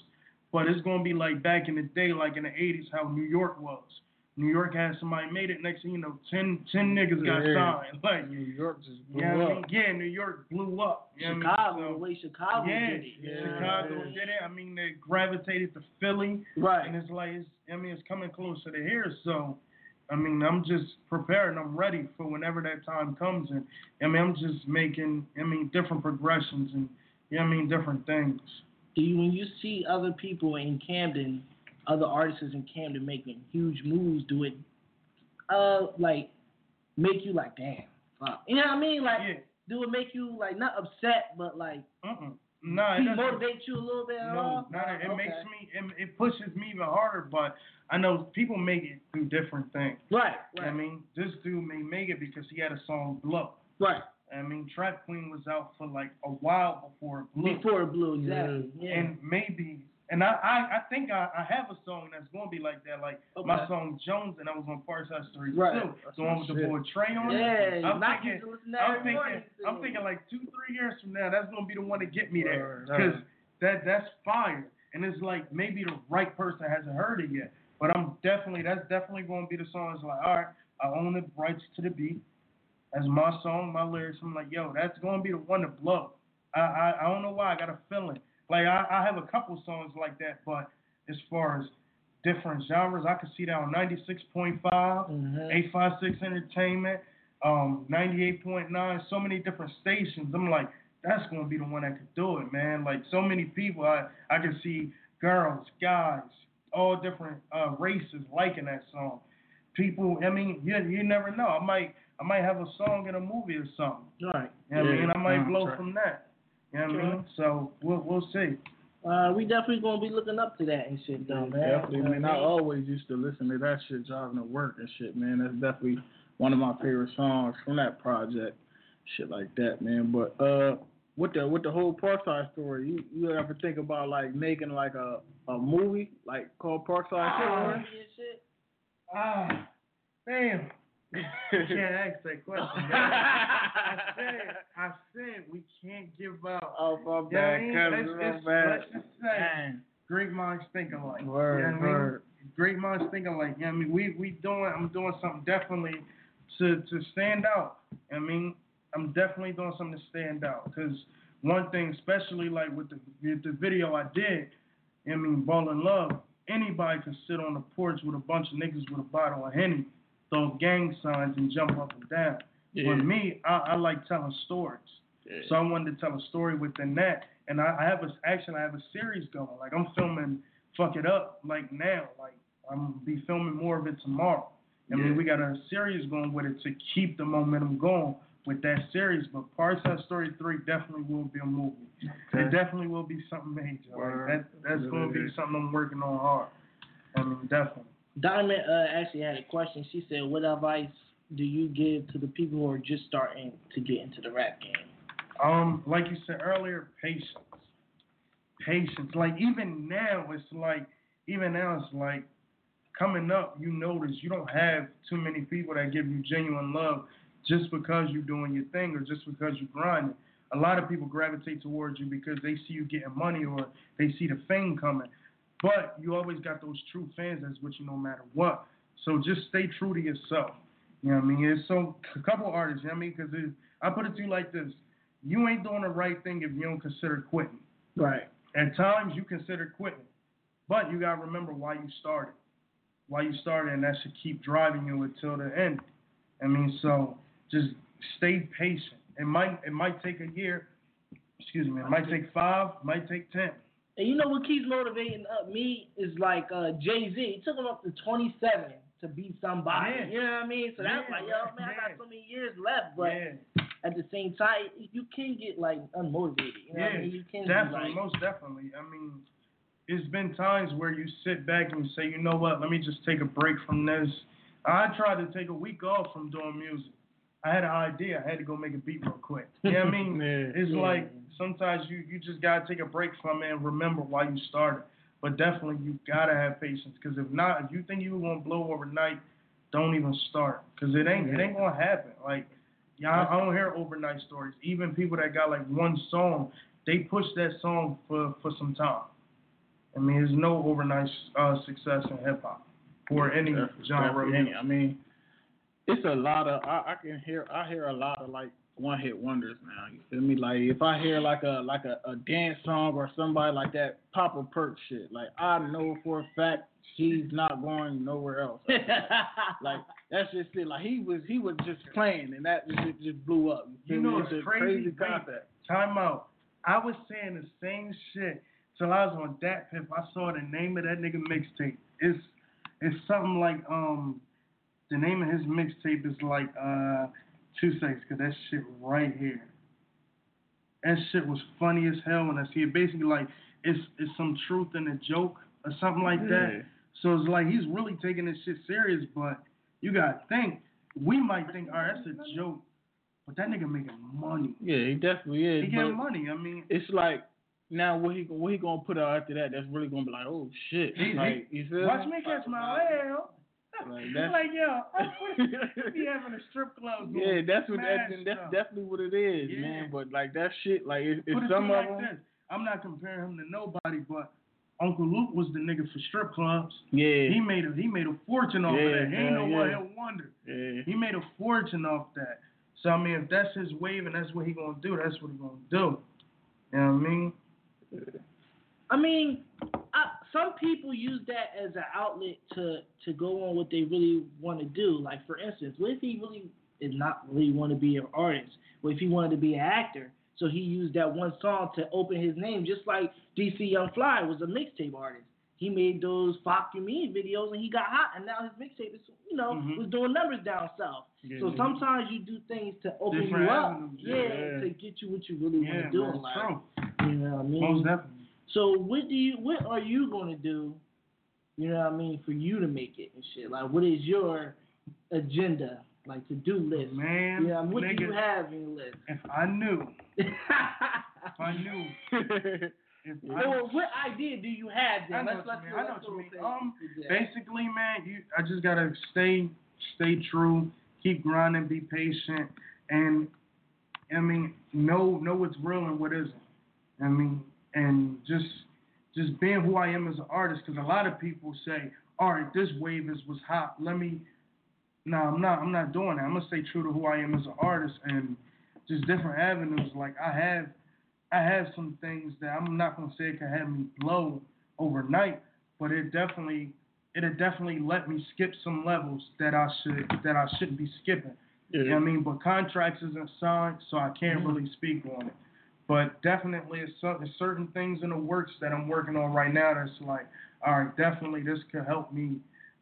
but it's gonna be like back in the day, like in the '80s, how New York was. New York had somebody made it. Next thing you know, 10, 10 niggas got Yeah. signed. Like, New York just blew you know what I up. mean? Yeah, New York blew up. You know what I Chicago, mean? the So- way Chicago yeah, did it. yeah, Chicago yeah. did it. I mean, they gravitated to Philly, Right. and it's like, it's, I mean, it's coming closer to here. So, I mean, I'm just prepared. and I'm ready for whenever that time comes. And I mean, I'm just making, I mean, different progressions and, you know I mean, different things. Do you, when you see other people in Camden, other artists in Camden making huge moves, do it, uh, like make you like, damn, fuck. You know what I mean? Like, Yeah. do it make you like not upset, but like Mm-mm. No, it doesn't. motivate you a little bit at No, all? it, it Okay. makes me it, it pushes me even harder. But I know people make it through different things. right, right. I mean, this dude may make it because he had a song blow. right. I mean, Trap Queen was out for like a while before it blew. Before it blew, exactly. Yeah. And maybe, and I, I, I think I, I have a song that's gonna be like that, like my song Jones, and I was on Parkside Story Right. too, the one with the boy Trey on yeah, it. I'm not thinking, used to listen to I'm thinking, morning, I'm thinking like two, three years from now, that's gonna be the one to get me there, because that that's fire, and it's like maybe the right person hasn't heard it yet, but I'm definitely, that's definitely gonna be the song. It's like, all right, I own the rights to the beat. That's my song, my lyrics. I'm like, yo, that's gonna be the one to blow. I I, I don't know why. I got a feeling. Like I, I have a couple songs like that, but as far as different genres, I could see that on 96.5, Mhm. 856 Entertainment, um, 98.9, so many different stations. I'm like, that's gonna be the one that could do it, man. Like so many people, I I can see girls, guys, all different uh, races liking that song. People, I mean, you you never know. I might I might have a song in a movie or something. Right. You know what I mean? I might blow sure. from that. You know what I mean? So we'll we'll see. Uh, we definitely gonna be looking up to that and shit, though, man. Definitely, You know man. what I I always used to listen to that shit driving to work and shit, man. That's definitely one of my favorite songs from that project. Shit like that, man. But uh with the with the whole Parkside story, you you ever think about like making like a a movie like called Parkside Ah. Story? And shit. Ah, damn. You can't ask that question. I said I said we can't give up. Oh, my You know what I bad, mean? cousin, It's- my bad. Let's just say Dang. great minds think alike. Word, you know what I mean? word. Great minds think alike. You know what I mean? We we doing I'm doing something definitely to to stand out. I mean, I'm definitely doing something to stand out because one thing, especially like with the with the video I did, I mean, Ball in Love, anybody could sit on the porch with a bunch of niggas with a bottle of Henny, throw gang signs and jump up and down. Yeah. But me, I, I like telling stories. So I wanted to tell a story within that, and I, I have a actually I have a series going. Like I'm filming Fuck It Up like now. Like I'm gonna be filming more of it tomorrow. I mean we got a series going with it to keep the momentum going with that series. But Parkside Story Three definitely will be a movie. Okay. It definitely will be something major. Like that that's gonna be something I'm working on hard. I mean definitely. Diamond uh, actually had a question. She said, "What advice do you give to the people who are just starting to get into the rap game?" Um, like you said earlier, patience. Patience. Like even now, it's like even now it's like coming up. You notice you don't have too many people that give you genuine love just because you're doing your thing or just because you're grinding. A lot of people gravitate towards you because they see you getting money or they see the fame coming. But you always got those true fans that's with you no matter what. So just stay true to yourself. You know what I mean? It's so a couple artists. You know what I mean? Because I put it to you like this: you ain't doing the right thing if you don't consider quitting. Right. At times you consider quitting, but you gotta remember why you started, why you started, and that should keep driving you until the end. I mean, so just stay patient. It might it might take a year. Excuse me. It might take five. Might take ten. And you know what keeps motivating up me is like uh, Jay Z. It took him up to 27 to be somebody. Yeah. You know what I mean? So that's Yeah, like, yo, man, I got so many years left. But yeah. at the same time, you can get like unmotivated. You know what I Yeah, mean? You can definitely, like, most definitely. I mean, it's been times where you sit back and say, you know what, let me just take a break from this. I tried to take a week off from doing music. I had an idea. I had to go make a beat real quick. You know what I mean? Yeah. It's Yeah. like sometimes you, you just gotta take a break from it and remember why you started. But definitely you gotta have patience because if not, if you think you gonna blow overnight, don't even start because it ain't it ain't gonna happen. Like yeah, I, I don't hear overnight stories. Even people that got like one song, they push that song for for some time. I mean, there's no overnight uh, success in hip hop or any genre. of I mean, it's a lot of I, I can hear I hear a lot of like one hit wonders now. You feel me? Like if I hear like a like a, a dance song or somebody like that Papa Perk shit, like I know for a fact he's not going nowhere else. like that's just it. Like he was he was just playing and that just just blew up. You me? know it's it's crazy, crazy concept. Time out. I was saying the same shit till I was on DatPiff. I saw the name of that nigga mixtape. It's it's something like um The name of his mixtape is like uh two seconds, cause that shit right here. That shit was funny as hell when I see it. Basically, like it's it's some truth in a joke or something like that. So it's like he's really taking this shit serious, but you gotta think. We might think, all right, that's a joke, but that nigga making money. Yeah, he definitely is. He getting money. I mean, it's like now what he what he gonna put out after that? That's really gonna be like, oh shit. He- he- like you feel watch me? catch my hell. Like, that's, Like, yo, I be having a strip club. Yeah, that's what that, smash that's stuff. definitely what it is, Yeah. man. But like that shit, like if, if some of like them, this. I'm not comparing him to nobody, but Uncle Luke was the nigga for strip clubs. yeah, He made a he made a fortune off Yeah, of that. He ain't no yeah, one yeah. wonder. yeah, He made a fortune off that. So I mean, if that's his wave and that's what he gonna do, that's what he gonna do. You know what I mean? I mean, I, some people use that as an outlet to to go on what they really want to do. Like for instance, what if he really is not really want to be an artist? What if he wanted to be an actor? So he used that one song to open his name, just like DC Young Fly was a mixtape artist. He made those "Fuck You Mean" videos and he got hot, and now his mixtape is, you know, Mhm. was doing numbers down south. So Yeah. sometimes you do things to open Different you up, yeah, yeah. to get you what you really Yeah, want to do in life. true. You know what I mean? Most definitely. So what do you what are you gonna do, you know what I mean, for you to make it and shit? Like what is your agenda, like to do list? Man, yeah, what nigga, do you have in your list? if I knew, if I knew, if I so what idea do you have then? I know let's what let's you mean. I know what you mean. Um, basically, man, you I just gotta stay stay true, keep grinding, be patient, and I mean know know what's real and what isn't. I mean, and just just being who I am as an artist, because a lot of people say, all right, this wave is was hot. Let me. No, I'm not. I'm not doing that. I'm gonna stay true to who I am as an artist and just different avenues. Like I have, I have some things that I'm not gonna say can have me blow overnight, but it definitely, it'll definitely let me skip some levels that I should that I shouldn't be skipping. You know what I mm-hmm. mean? But contracts isn't signed, so I can't mm-hmm. really speak on it. But definitely, it's, cer- certain things in the works that I'm working on right now that's like, all right, definitely this could help me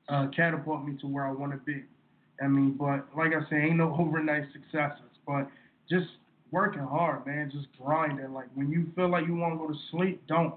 uh, catapult me to where I want to be. I mean, but like I say, ain't no overnight successes, but just working hard, man, just grinding. Like when you feel like you want to go to sleep, don't.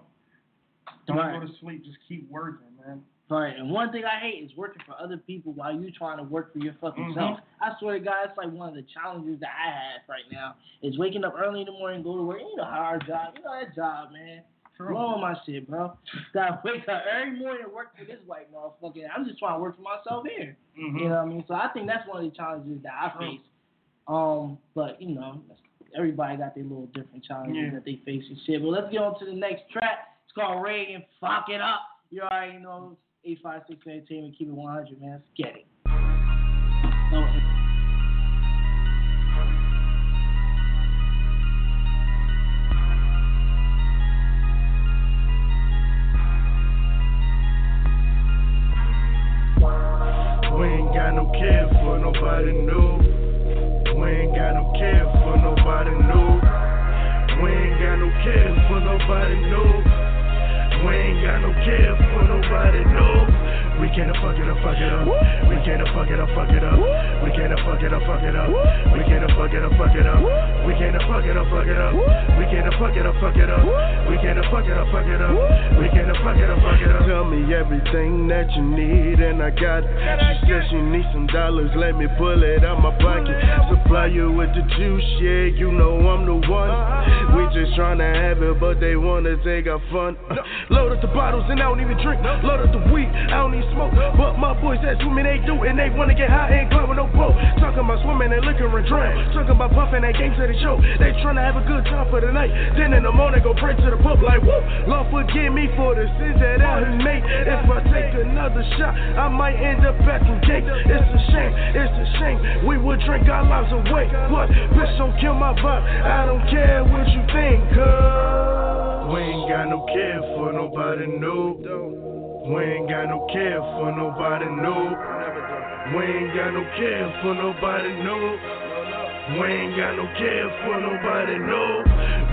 Don't Right. go to sleep. Just keep working, man. Right, and one thing I hate is working for other people while you trying to work for your fucking Mhm. self. I swear to God, it's like one of the challenges that I have right now is waking up early in the morning, go to work. You know how our job, you know that job, man. Blowing my shit, bro. Gotta wake up every morning and work for this white motherfucker. I'm just trying to work for myself here. Mhm. You know what I mean? So I think that's one of the challenges that I True. face. Um, but you know, everybody got their little different challenges Yeah. that they face and shit. But let's get on to the next track. It's called Ragin. Fuck it up. You already know. Eight five six entertainment. Keep it one hundred, man. Let's get it. We ain't got no care for nobody new. Got no care for nobody new. We can't fuck it up, fuck it up. We can't fuck it up, fuck it up. We can't fuck it up, fuck it up. We can't fuck it up, fuck it up. We can't fuck it up, fuck it up. We can't fuck it up, fuck it up. We can't fuck it up, fuck it up. We can't fuck it up, fuck it up. Tell me everything that you need and I got it. She said she needs some dollars, let me pull it out my pocket. Supply you with the juice, yeah, you know I'm the one. We just tryna have it, but they wanna take our fun. Load up the bottles and I don't even drink. Load up the weed, I don't even smoke. But my boys that swimming, they do, and they wanna get high and club with no boat. Talking about swimming and liquor and drown. Talking about puffing that game to the show. They tryna have a good time for the night. Then in the morning, go pray to the pub like, whoop. Lord forgive me for the sins that I have made. If I take another shot, I might end up at the gate. It's a shame, it's a shame. We would drink our lives away. But bitch, don't kill my vibe. I don't care what you think, cuz. We ain't got no care for nobody new. We ain't got no care for nobody new. We ain't got no care for nobody new. We ain't got no care for nobody, no.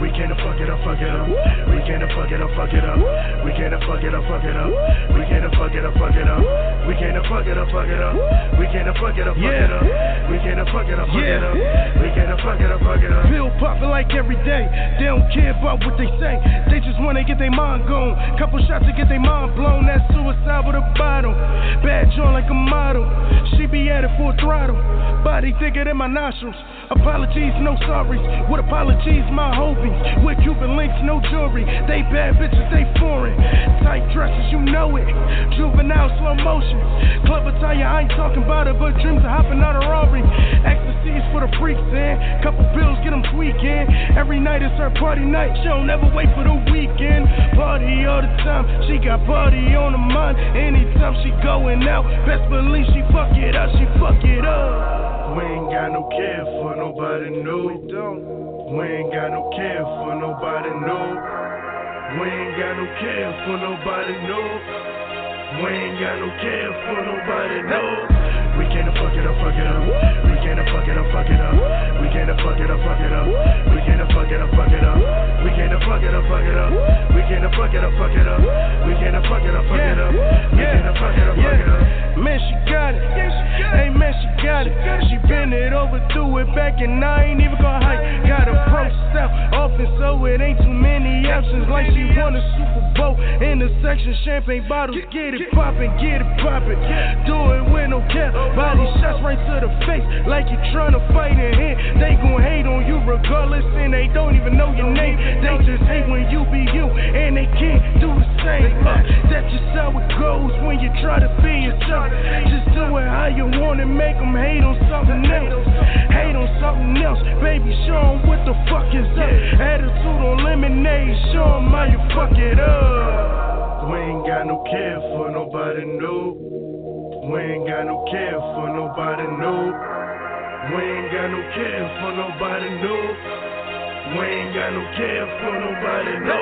We came to fuck it up, fuck it up. We came to fuck it up, fuck it up. We came to fuck it up, fuck it up. We came to fuck it up, fuck it up. We came to fuck it up, fuck it up. We came to fuck it up, fuck it up. We came to fuck it up, fuck it up. We came to fuck it up, fuck it up. Pill popping like every day. They don't care about what they say. They just wanna get their mind gone. Couple shots to get their mind blown. That's suicide with a bottle. Bad joint like a model. She be at it full throttle. Body thicker than my nostrils. Apologies, no sorries. With apologies, my hobies. With Cuban links, no jewelry. They bad bitches, they foreign. Tight dresses, you know it. Juvenile slow motion. Club attire, I ain't talking about it, but dreams of hopping out of Rari. Ecstasy is for the freaks, man. Couple bills, get them tweaking. Every night is her party night. She don't never wait for the weekend. Party all the time. She got party on her mind. Anytime she going out, best believe she fuck it up. She fuck it up. We ain't got no care for nobody, no. We don't. We ain't got no care for nobody, no. We ain't got no care for nobody, no. We ain't got no care for nobody, no. We came to fuck it up, fuck it up. We came to fuck it up, fuck it up. We came to fuck it up, fuck it up. We came to fuck it up, fuck it up. We came to fuck it up, fuck it up. We came to fuck it up, fuck it up. We came to fuck it up, fuck it up. We came to fuck it up, fuck it up. Man, she got it. Hey, man, she got it. She been it over, threw it back, and I ain't even gonna hype. Got a pro style, often so it ain't too many options. Like she won a Super Bowl in the section, champagne bottles. Get it poppin', get it poppin'. Do it with no cap. Body shots right to the face, like you tryna fight in here. They gon' hate on you regardless, and they don't even know your name. They just hate when you be you, and they can't do the same. Uh, that's just how it goes when you try to be yourself. Just do it how you want it, make them hate on something else. Hate on something else, baby, show 'em what the fuck is up. Attitude on lemonade, show 'em how you fuck it up. We ain't got no care for nobody, no. We ain't got no care for nobody, no. We ain't got no care for nobody, no. We ain't got no care for nobody, no.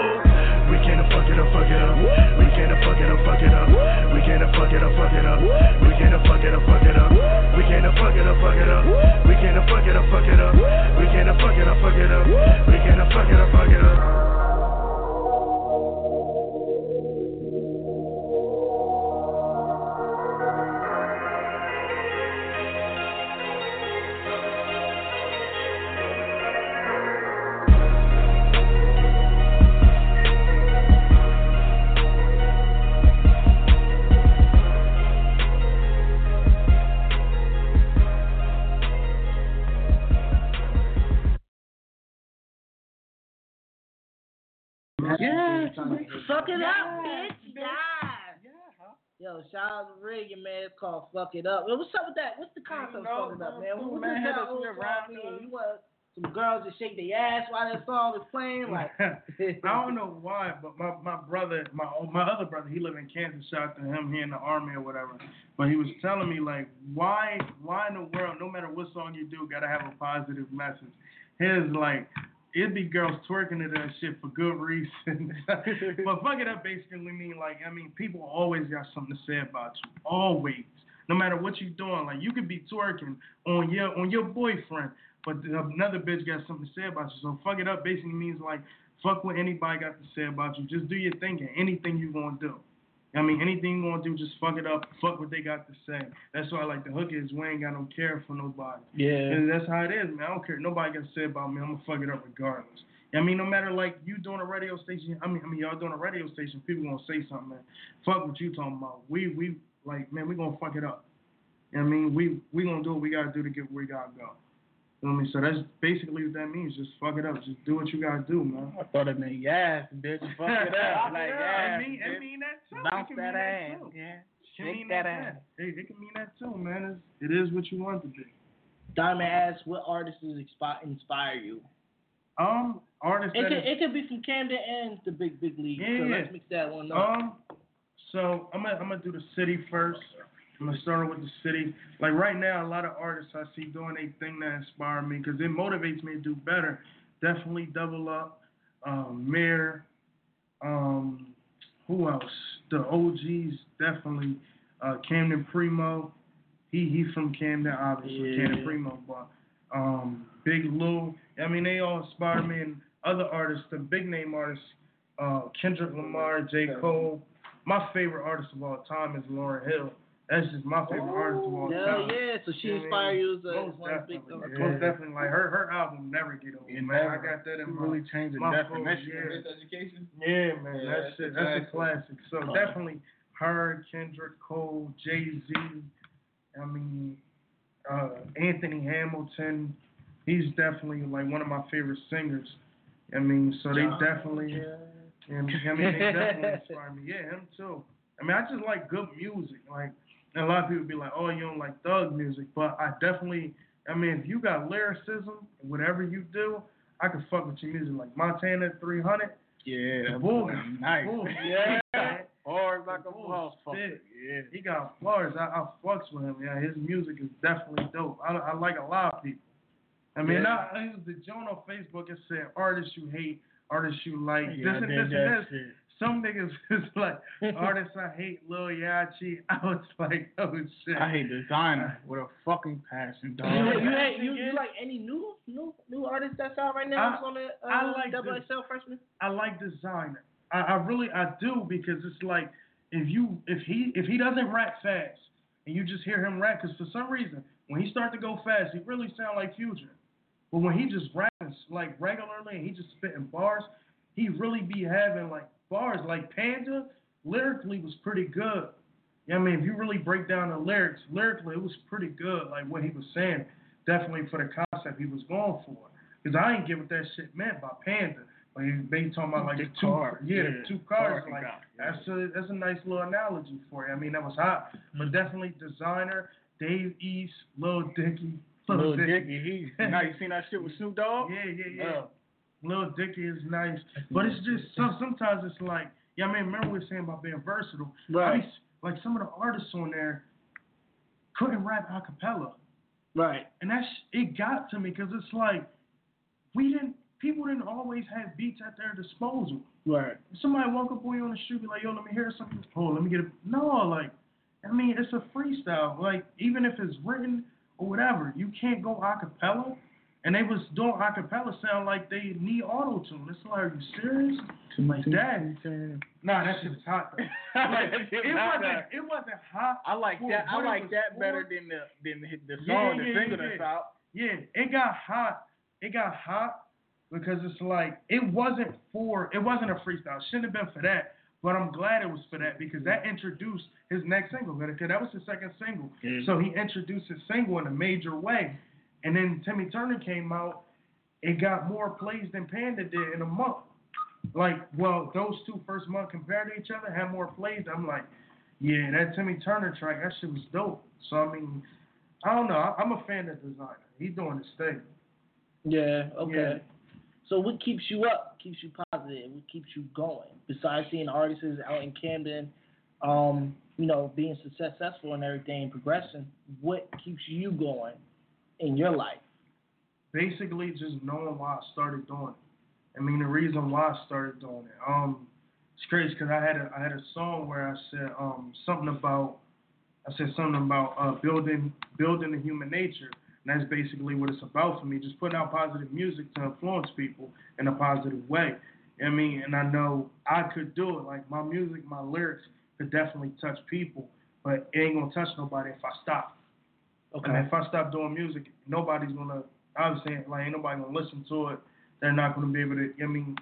We came to fuck it up, fuck it up. We came to fuck it up, fuck it up. We came to fuck it up, fuck it up. We came to fuck it up, fuck it up. We came to fuck it up, fuck it up. We came to fuck it up, fuck it up. We came to fuck it up, fuck it up. We came to fuck it up, fuck it up. Fuck it up, bitch. Yeah. Huh? Yo, shout out to Ragin, man. It's called Fuck It Up. Yo, what's up with that? What's the concept of Fuck It Up, man. Cool, What's man. Hit old mean? You want some girls to shake their ass while that song is playing? Like, I don't know why, but my, my brother, my my other brother, he live in Kansas. Shout out to him, he in the army or whatever. But he was telling me like, why why in the world, no matter what song you do, gotta have a positive message. His like, it'd be girls twerking to that shit for good reason. but fuck it up basically mean like, I mean, people always got something to say about you, always. No matter what you're doing, like you could be twerking on your on your boyfriend, but another bitch got something to say about you. So fuck it up basically means like fuck what anybody got to say about you. Just do your thing and Anything you gonna do. I mean, anything you want to do, just fuck it up. Fuck what they got to say. That's why I like the hook is we ain't got no care for nobody. yeah. And that's how it is, man. I don't care. Nobody got to say about me. I'm gonna fuck it up regardless. I mean, no matter like you doing a radio station. I mean, I mean y'all doing a radio station. People gonna say something, man. Fuck what you talking about. We we like, man, we gonna fuck it up. You know what I mean, we we gonna do what we gotta do to get where we gotta go. You know what I mean? So that's basically what that means. Just fuck it up. Just do what you gotta do, man. I thought it meant yes, bitch. Fuck it up. Like, I yes, mean, I mean that too. Bounce it that ass. too. Yeah. It can Shake mean that that, ass. It, it can mean that too, man. It's, it is what you want to be. Diamond asks, what artists inspi- inspire you? Um, artists It that could, is- it could be from Camden and the big, big league. So Yeah. let's mix that one up. Um, so I'm gonna I'm gonna do the city first. I'm gonna start with the city. Like right now, a lot of artists I see doing a thing that inspire me because it motivates me to do better. Definitely double up. Um, Mayor. Um, who else? The OGs definitely. Uh, Camden Primo. He he's from Camden, obviously Yeah. Camden Primo, but um, Big Lou. I mean, they all inspire me, and other artists, the big name artists, uh, Kendrick Lamar, J. Cole. My favorite artist of all time is Lauryn Hill. That's just my favorite artist of all Hell time. yeah, so she You know what I inspired you as a Most one of big definitely, things. most definitely. Like her, her album never get old, It man. I got that in really changed the my definition. yeah. It's education. Yeah, man, Yeah, that's that's it. a That's a classic. classic. So definitely her, Kendrick Cole, Jay Z. I mean, uh, Anthony Hamilton. He's definitely like one of my favorite singers. I mean, so they definitely. And I mean, they definitely inspire me. Yeah, him too. I mean, I just like good music. Like, and a lot of people be like, "Oh, you don't like thug music," but I definitely. I mean, if you got lyricism, whatever you do, I can fuck with your music. Like Montana 300. Yeah, Bull- nice. Bull- Yeah. Hard like a motherfucker. Yeah. He got bars. I, I fucks with him. Yeah, his music is definitely dope. I, I like a lot of people. I mean, Yeah. I, I the joint on Facebook. It said artists you hate, artists you like. Yeah, this and this that and this. shit. Some niggas is like artists I hate, Lil Yachty. I was like, oh shit. I hate Desiigner with a fucking passion, dog. You, you, Yeah. you, you like any new new new artists that's out right now? I- that's on the uh, I like Double this. XL freshman. I like Desiigner. I, I really I do because it's like if you if he if he doesn't rap fast and you just hear him rap because for some reason when he start to go fast he really sound like Future, but when he just rapping like regularly and he just spitting bars, he really be having like bars like Panda lyrically was pretty good. Yeah, I mean if you really break down the lyrics lyrically it was pretty good like what he was saying definitely for the concept he was going for because I ain't get what that shit meant by Panda. But he, they talking about like The two, car, yeah, the yeah, two cars. car Like got, yeah. that's a that's a nice little analogy for you. I mean that was hot, but mm-hmm. definitely Desiigner, Dave East, Lil Dicky, Lil Dicky, he now you seen that shit with Snoop Dogg? Yeah, yeah, yeah. Yeah. Lil Dicky is nice, but it's just some, sometimes it's like yeah. I mean remember we were saying about being versatile. Right. I mean, like some of the artists on there couldn't rap a cappella. Right. And that's it got to me because it's like we didn't people didn't always have beats at their disposal. Right. If somebody walk up on you on the street, be like, "Yo, let me hear something." Oh, let me get a No, like, I mean, it's a freestyle. Like, even if it's written or whatever, you can't go a cappella. And they was doing a cappella sound like they need auto tune. It's like, are you serious? Too much That nah, that shit was hot. Though. it it wasn't. It wasn't hot. I like for that. I like that for. better than the than the, the Yeah, song, the yeah, single yeah, that's out. Yeah, it got hot. It got hot because it's like it wasn't for it wasn't a freestyle. Shouldn't have been for that. But I'm glad it was for that because that introduced his next single. Because that was his second single. Yeah. So he introduced his single in a major way. And then Timmy Turner came out. It got more plays than Panda did in a month. Like, well, those two first month compared to each other had more plays. I'm like, yeah, that Timmy Turner track, that shit was dope. So I mean, I don't know. I'm a fan of Desiigner. He's doing his thing. Yeah. Okay. Yeah. So what keeps you up? Keeps you positive? What keeps you going? Besides seeing artists out in Camden, um, you know, being successful and everything, progressing, what keeps you going in your life? Basically, just knowing why I started doing it. I mean, the reason why I started doing it. Um, it's crazy because I had a I had a song where I said um something about I said something about uh building building the human nature. And that's basically what it's about for me. Just putting out positive music to influence people in a positive way. I mean, and I know I could do it. Like my music, my lyrics could definitely touch people, but it ain't gonna touch nobody if I stop. Okay. Mean, if I stop doing music, nobody's gonna. I was saying, like, ain't nobody gonna listen to it. They're not gonna be able to. I mean,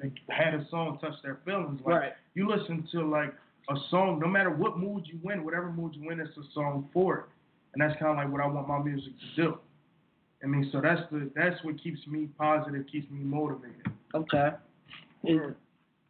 they had a song touch their feelings. Like, Right. You listen to like a song, no matter what mood you in, whatever mood you in, it's a song for it, and that's kind of like what I want my music to do. I mean, so that's the that's what keeps me positive, keeps me motivated. Okay. Is,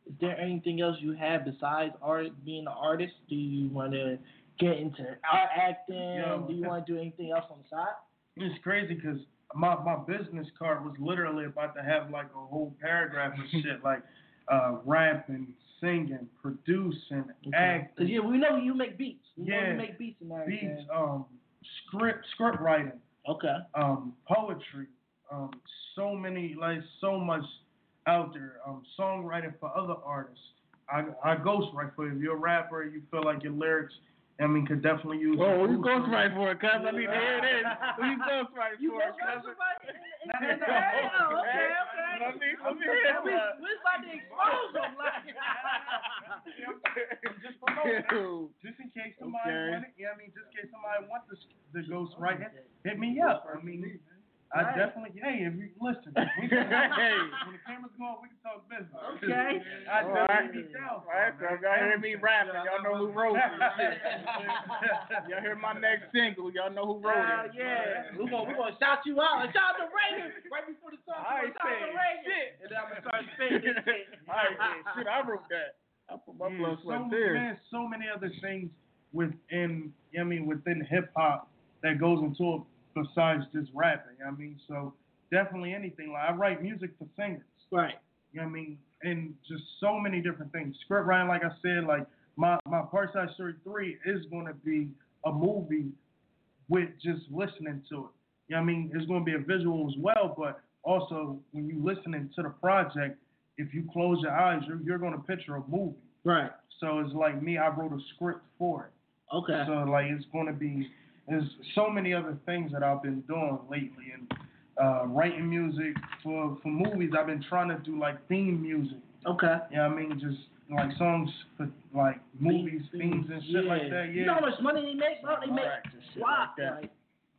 is there anything else you have besides art being an artist? Do you want to get into art acting? Yo. Do you want to do anything else on the side? It's crazy because my my business card was literally about to have like a whole paragraph of shit like uh, rapping, singing, producing, Cause acting, yeah, we know you make beats. We know Yeah. you make beats and everything. beats, um, script script writing, Okay. um, poetry, um, so many like so much out there. Um, songwriting for other artists. I I ghostwrite for you. If you're a rapper, you feel like your lyrics. I mean, could definitely use. Oh, some you boost. ghostwrite for it, cuz. I need to hear this. You ghostwrite for it, cuz. somebody in, in, Nah, in the nah, area? nah. Okay, okay. Let me, let me hear We, that. we about to expose them. Like, I'm just promoting. Ew. Just in case somebody Okay. want it, yeah, I mean, just in case somebody want the the ghost writing, hit me up. I mean, I Right. definitely, hey, if you listen, we can, Hey. when the camera's going, we can talk business. Okay. I All definitely right. be down. All right, so if y'all hear me rapping, y'all know who wrote it. y'all hear my next single, y'all know who wrote uh, it. yeah. We're gonna, we gonna shout you out. And shout out to Ragin right before the song. I we're ain't gonna shout out to Ragin. shit. And then I'm gonna start spitting this shit. All right, yeah, shit, I wrote that. I put my Yeah, blood, so, sweat, and tears. man, so many other things within, I mean, within hip hop that goes into it besides just rapping. I mean, so definitely anything. Like I write music for singers. Right. You know what I mean? And just so many different things. Script writing, like I said, like my my Parkside Story three is gonna be a movie with just listening to it. You know what I mean? It's gonna be a visual as well, but also when you listening to the project, if you close your eyes, you're you're gonna picture a movie. Right. So it's like me, I wrote a script for it. Okay. So like it's gonna be there's so many other things that I've been doing lately and uh, writing music for for movies. I've been trying to do like theme music. Okay. You know I mean? Just like songs for like movies, themes and shit like that. Yeah. You know how much money they make, bro? They make shit like that. Like,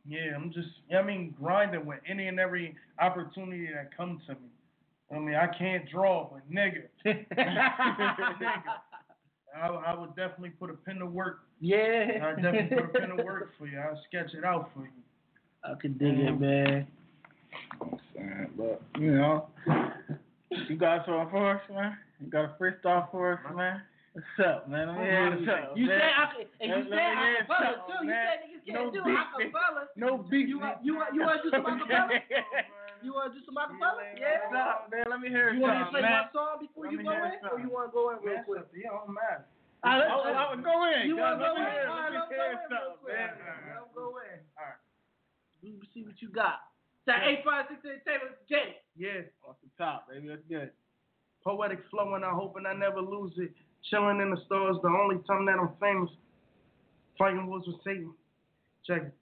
Yeah, I'm just you know I mean grinding with any and every opportunity that comes to me. I mean I can't draw, but nigga, I, I would definitely put a pen to work. yeah. I definitely put a pen to work for you. I'll sketch it out for you. I could dig it, mm-hmm. man. I'm saying, but you know, you got something for us, man? You got a freestyle for us, man? What's up, man? Let me hear what's up, You man. said I could, and you said let me hear acapella too. You said niggas can't No do beef, acapella. No beef. You want you want you want to do some acapella? You want to do some acapella? Yeah. Stop, man. Let me hear it. You want me to something, play man. one song before Let you go in, or you want to go in real quick? Yeah. All right, I, let's- I would go in. You want to go in? hear- All right, let me let's go hear in real something, quick. Let's go in. All right. Let me see what you got. That six eight table, Jay. Yeah. Off the top, baby. That's good. Poetic flowing, I hoping I never lose it. Chilling in the stars, the only time that I'm famous. Fighting wars with Satan. Check it.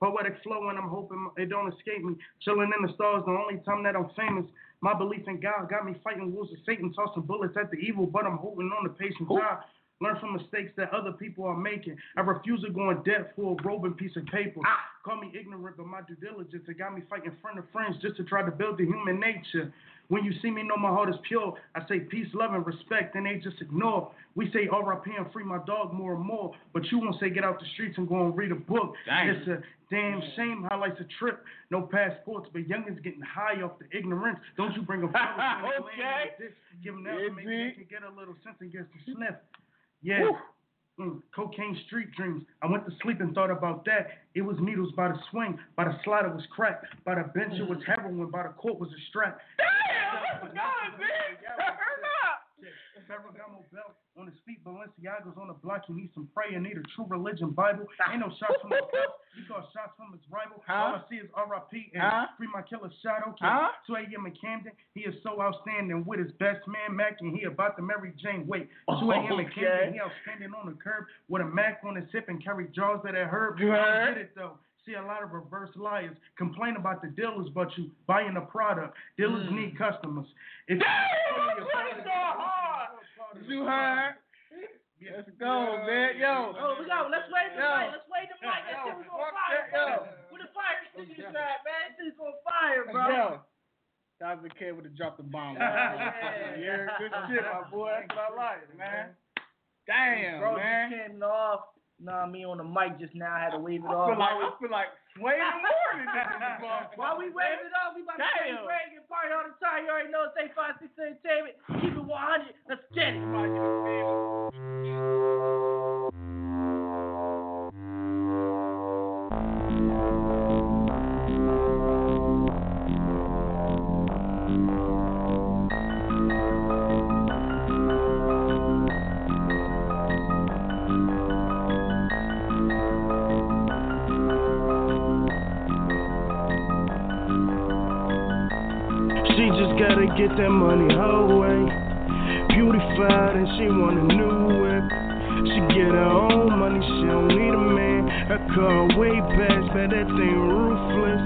Poetic flowing, I'm hoping it don't escape me. Chilling in the stars, the only time that I'm famous. My belief in God got me fighting wars of Satan, tossing bullets at the evil, but I'm holding on to patience. I learn from mistakes that other people are making. I refuse to go in debt for a roving piece of paper. Ah. Call me ignorant, but my due diligence it got me fighting in front of friends just to try to build the human nature. When you see me, know my heart is pure. I say peace, love, and respect, and they just ignore. We say RIP and free my dog more and more, but you won't say get out the streets and go and read a book. Dang. It's a damn shame how life's a trip. No passports, but youngins getting high off the ignorance. Don't you bring a the Okay. Give them that, maybe they can get a little sense and get some sniff. Yeah. Mm, cocaine street dreams. I went to sleep and thought about that. It was needles by the swing, by the slider was crack, by the bench it was heroin, by the court was a strap. Damn, that's good. Turn up. Ferragamo belt on his feet, Balenciaga's on the block. He needs some prayer, need a true religion Bible. Ain't no shots from the cops, he got shots from his rival. All I Huh? see is R.I.P. and Huh? free my killer shadow. Okay, Huh? 2 a.m. in Camden. He is so outstanding with his best man Mac, and he about to marry Jane. Wait, 2 a.m. in. Camden. He outstanding on the curb with a Mac on his hip and carry jars of that herb. You I don't heard? it though. See a lot of reverse liars complain about the dealers, but you buying the product. Dealers Mm. need customers. If Damn, you that's so hard. You heard? Let's go, man. Yo. Oh, we got. Let's wave the Yo. mic. Let's wave the mic. That Yo, shit was on fire, yo. With the fire extinguisher at, man. That shit's on fire, bro. Yo. That was the kid with the drop the bomb. Yeah. yeah, good shit, my boy. That's what I like, man. Damn, bro, man. just came off. Nah, me on the mic just now. I had to wave it I off. feel like I feel like swaying more than this in the bomb. While we wave it off, we about to play Damn. Ragin party all the time. You already know it's 856 Entertainment. Keep it 100. Let's get it. That money her way. Beautified and she want a new whip. She get her own money, she don't need a man. Her car way past, but that thing ruthless.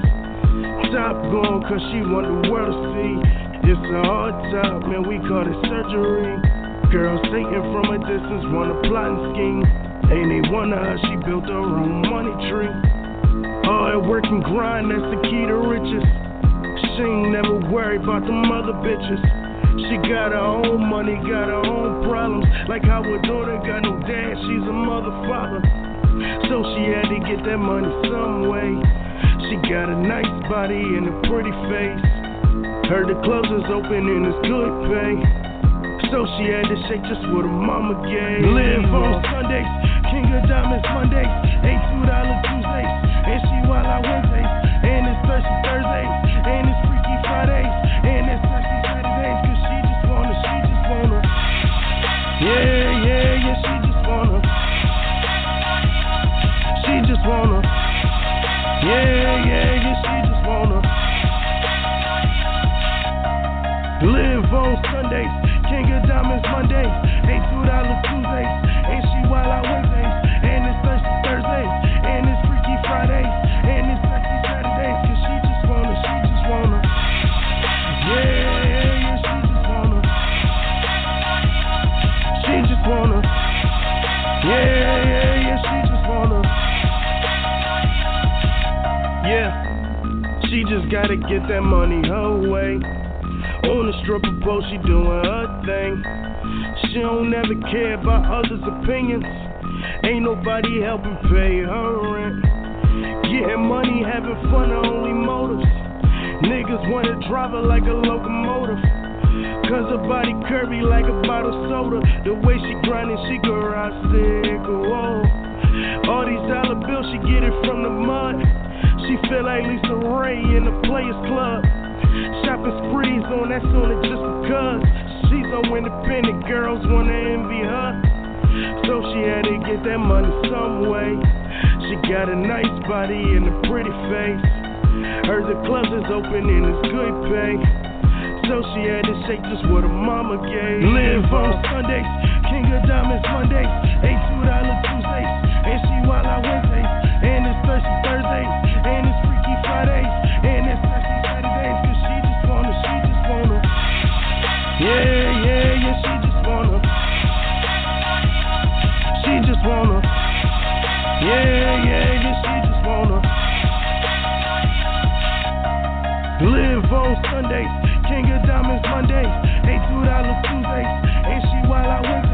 top going cause she want the world to see. It's a hard time, man, we call it surgery. Girl, Satan from a distance wanna plot and scheme. Ain't they wonder how she built her own money tree? Hard work and grind, that's the key to riches. She ain't never worried about them other bitches. She got her own money, got her own problems. Like how her daughter got no dad, she's a mother father. So she had to get that money some way. She got a nice body and a pretty face. Heard the clubs is open and it's good pay. So she had to shake just what her mama gave. Live on Sundays, King of Diamonds Mondays, eight two dollar Tuesdays, and she wild out Wednesdays, and it's thirsty Thursdays, and it's freaky And it's sexy Saturdays, cause she just wanna, she just wanna. Yeah, yeah, yeah, she just wanna. She just wanna. Yeah, yeah, yeah, she just wanna. Live on Sundays, King of Diamonds Mondays, ain't two dollar Tuesdays, gotta get that money her way. On the stripper pole, she doing her thing. She don't ever care about others' opinions. Ain't nobody helping pay her rent. Getting money, having fun, are only motives. Niggas wanna drive her like a locomotive. Cause her body curvy like a bottle soda. The way she grinding, she garage sick. Whoa. All these dollar bills, she get it from the mud. She feel like LisaRaye in the Players Club. Shopping sprees on that soon just because she's so independent, girls wanna envy her. So she had to get that money some way. She got a nice body and a pretty face. Heard the clubs is open and it's good pay. So she had to shake just what her mama gave. Live on Sundays, King of Diamonds Mondays, eight two dollar Tuesdays, and she wild out Wednesdays, and it's thirsty Thursdays, and it's freaky Fridays, and it's sexy Saturdays, cause she just wanna, she just wanna. Yeah, yeah, yeah, she just wanna. She just wanna. Yeah, yeah, yeah, she just wanna. Live on Sundays, King of Diamonds Mondays, ain't two dollar Tuesdays, and she wild out Wednesdays,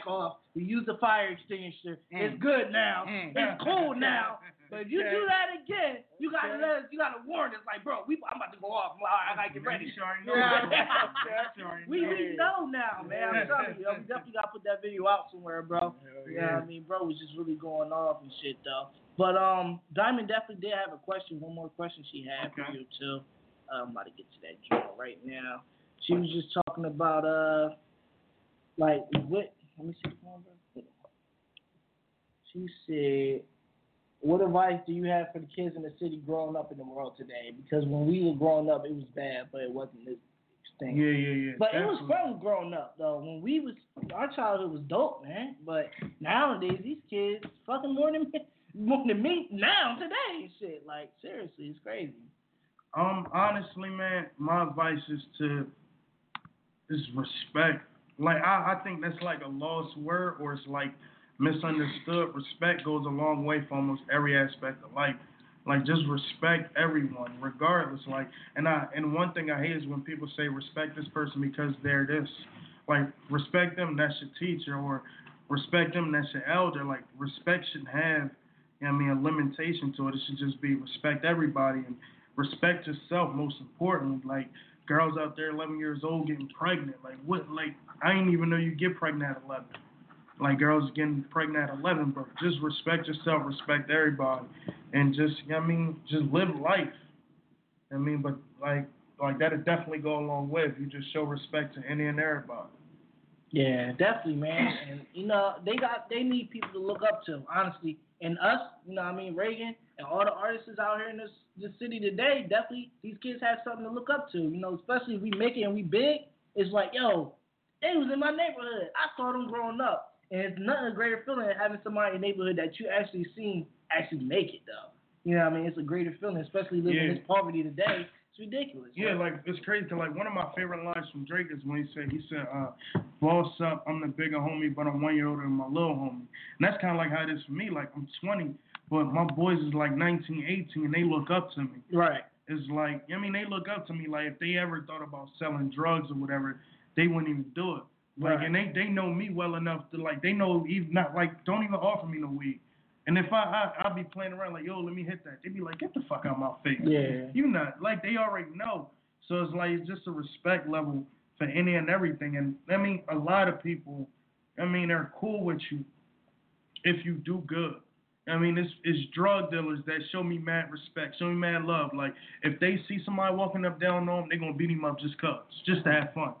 mic off. We use the fire extinguisher. It's Mm. good now. Mm. It's cool now. But if you Okay. do that again, you gotta Okay. let us, you gotta warn us. Like, bro, we, I'm about to go off. I'm like, all right, I gotta get ready. You know. Yeah. You We, we know. now, man. I'm telling you, we definitely gotta put that video out somewhere, bro. Yeah, I mean, bro was just really going off and shit though. But um, Diamond definitely did have a question. One more question she had for you too. Uh, I'm about to get to that joint right now. She was just talking about uh, like what? Let me see. She said, "What advice do you have for the kids in the city growing up in the world today? Because when we were growing up, it was bad, but it wasn't this thing. Yeah, yeah, yeah. But it was fun growing up though. When we was our childhood was dope, man. But nowadays these kids fucking more than me, more than me now today shit. Like seriously, it's crazy. Um, honestly, man, my advice is to is respect. Like I, I think that's like a lost word or it's like misunderstood. Respect goes a long way for almost every aspect of life. Like just respect everyone, regardless. Like and I and one thing I hate is when people say respect this person because they're this. Like respect them, that's your teacher, or respect them, that's your elder. Like respect should have, you know I mean, a limitation to it. It should just be respect everybody and respect yourself most importantly. Like, girls out there 11 years old getting pregnant. Like what? Like I didn't even know you get pregnant at 11. Like girls getting pregnant at 11, bro. Just respect yourself, respect everybody, and just I mean, just live life. I mean, but like like that'll definitely go a long way if you just show respect to any and everybody. Yeah, definitely, man. And you know, they got they need people to look up to, honestly. And us, you know, what I mean, Ragin and all the artists out here in this this city today, definitely these kids have something to look up to. You know, especially if we make it and we big. It's like, yo, they was in my neighborhood. I saw them growing up, and it's nothing greater feeling than having somebody in the neighborhood that you actually seen actually make it, though. You know, what I mean, it's a greater feeling, especially living Yeah. in this poverty today. Ridiculous. Yeah, bro. like it's crazy. 'cause, like one of my favorite lines from Drake is when he said, he said, uh, "Boss up, I'm the bigger homie, but I'm one year older than my little homie." And that's kind of like how it is for me. Like I'm 20, but my boys is like 19, 18, and they look up to me. right. It's like I mean, they look up to me. Like if they ever thought about selling drugs or whatever, they wouldn't even do it. Like Right. and they they know me well enough to like they know even not like don't even offer me no weed. And if I, I I'll be playing around like yo let me hit that, they be like get the fuck out of my face. Yeah. You not like they already know. So it's like it's just a respect level for any and everything. And I mean a lot of people, I mean they're cool with you if you do good. I mean, it's it's drug dealers that show me mad respect, show me mad love. Like if they see somebody walking up down on them, they're gonna beat him up just cause, just to have fun.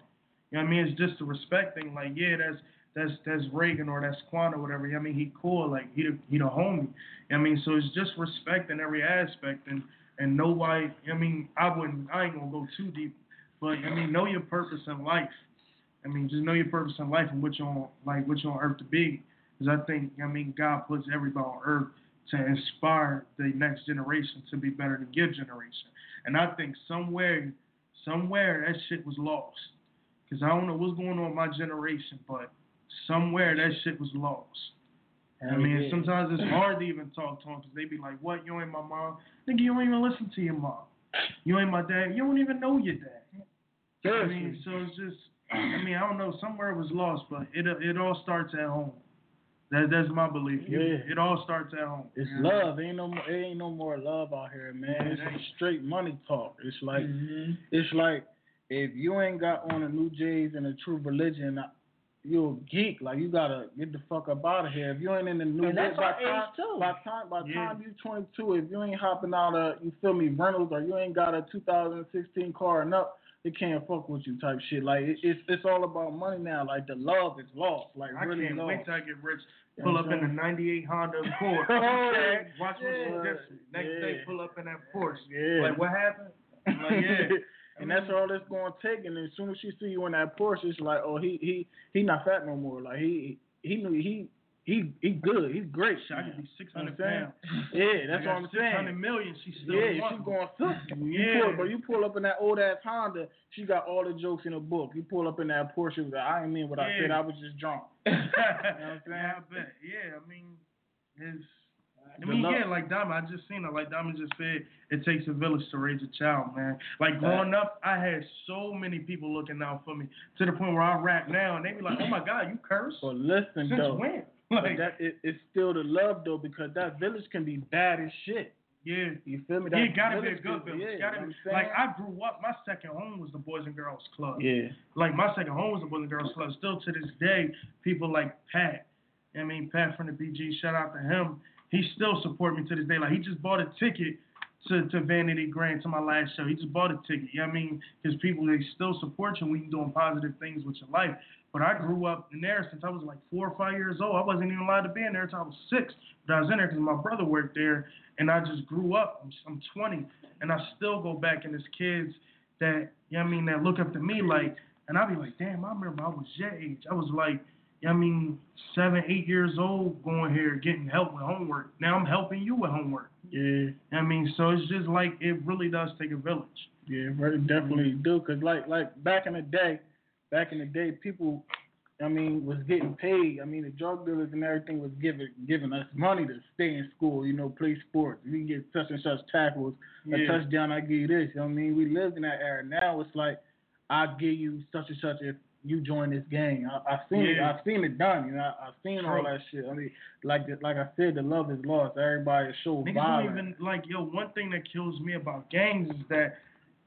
You know what I mean? It's just a respect thing. Like yeah, that's that's that's Ragin or that's Quan or whatever. I mean, he cool. Like he the, he the homie. I mean, so it's just respect in every aspect and and know why. I mean, I wouldn't. I ain't gonna go too deep, but I mean, know your purpose in life. I mean, just know your purpose in life and what you on like what you on earth to be. Because I think, I mean, God puts everybody on earth to inspire the next generation to be better than your generation. And I think somewhere, somewhere that shit was lost. Because I don't know what's going on my generation, but somewhere that shit was lost. I mean, Yeah. sometimes it's hard to even talk to them because they be like, "What? You ain't my mom? Nigga, you don't even listen to your mom. You ain't my dad. You don't even know your dad." I mean, so it's just, I mean, I don't know. Somewhere it was lost, but it it all starts at home. That that's my belief. Yeah. It all starts at home. It's You know? love. Ain't no more. It ain't no more love out here, man. It's It ain't. straight money talk. It's like Mhm. it's like if you ain't got on the New Jays and a true religion, you a geek. Like you gotta get the fuck up out of here. If you ain't in the new And that's by our age, time, too. By time by Yeah. time you 22, if you ain't hopping out of you feel me Reynolds or you ain't got a 2016 car and up, they can't fuck with you type shit. Like it, it's it's all about money now. Like the love is lost. Like I really can't lost. wait till I get rich. Pull up in I'm '98 Honda Accord. Oh, yeah. Watch Yeah. what's different. Next day, pull up in that Porsche. Yeah. Like what happened? Like yeah. And that's mm-hmm. all it's gonna take. And as soon as she see you in that Porsche, it's like, oh, he he he not fat no more. Like he he knew he he he good. He's great. Shit, I could be 600 You know what I'm pounds. Yeah, that's what I'm 600 saying. million. She still Yeah, wants she's going through. You Yeah. pull, but you pull up in that old ass Honda, she got all the jokes in the book. You pull up in that Porsche, she like, I ain't mean what I said. I was just drunk. you know what I'm saying? Yeah, I bet. Yeah, I mean, it's. I mean, yeah, like Diamond, I just seen it. Like Diamond just said, it takes a village to raise a child, man. Like growing up, I had so many people looking out for me to the point where I rap now, and they be like, "Oh my God, you curse? But listen Since though, when?" Like, that it, it's still the love though because that village can be bad as shit. yeah. You feel me? Yeah, That it gotta be a good village. Yeah, gotta be, like? I grew up. My second home was the Boys and Girls Club. Yeah. Like my second home was the Boys and Girls Club. Still to this day, people like Pat. I mean, Pat from the BG. Shout out to him. He still support me to this day. Like he just bought a ticket to, to Vanity Grand to my last show. He just bought a ticket. You know what I mean? Because people they still support you when you're doing positive things with your life. But I grew up in there since I was like four or five years old. I wasn't even allowed to be in there until I was six. But I was in there because my brother worked there, and I just grew up. I'm, I'm 20, and I still go back and there's kids that you know what I mean that look up to me like, and I be like, damn, I remember I was your age. I was like, I mean, seven, eight years old, going here getting help with homework. Now I'm helping you with homework. Yeah. You know what I mean, so it's just like it really does take a village. Yeah, very definitely mm-hmm. do. Cause like like back in the day, back in the day, people, I mean, was getting paid. I mean, the drug dealers and everything was giving giving us money to stay in school. You know, play sports. We get such and such tackles, a touchdown. I give you this. You know what I mean? We lived in that era. Now it's like I give you such and such if you join this gang. I, I've seen it. I've seen it done. You know, I, I've seen all that shit. I mean, like the, like I said, the love is lost. Everybody is so Niggas violent. even like yo. One thing that kills me about gangs is that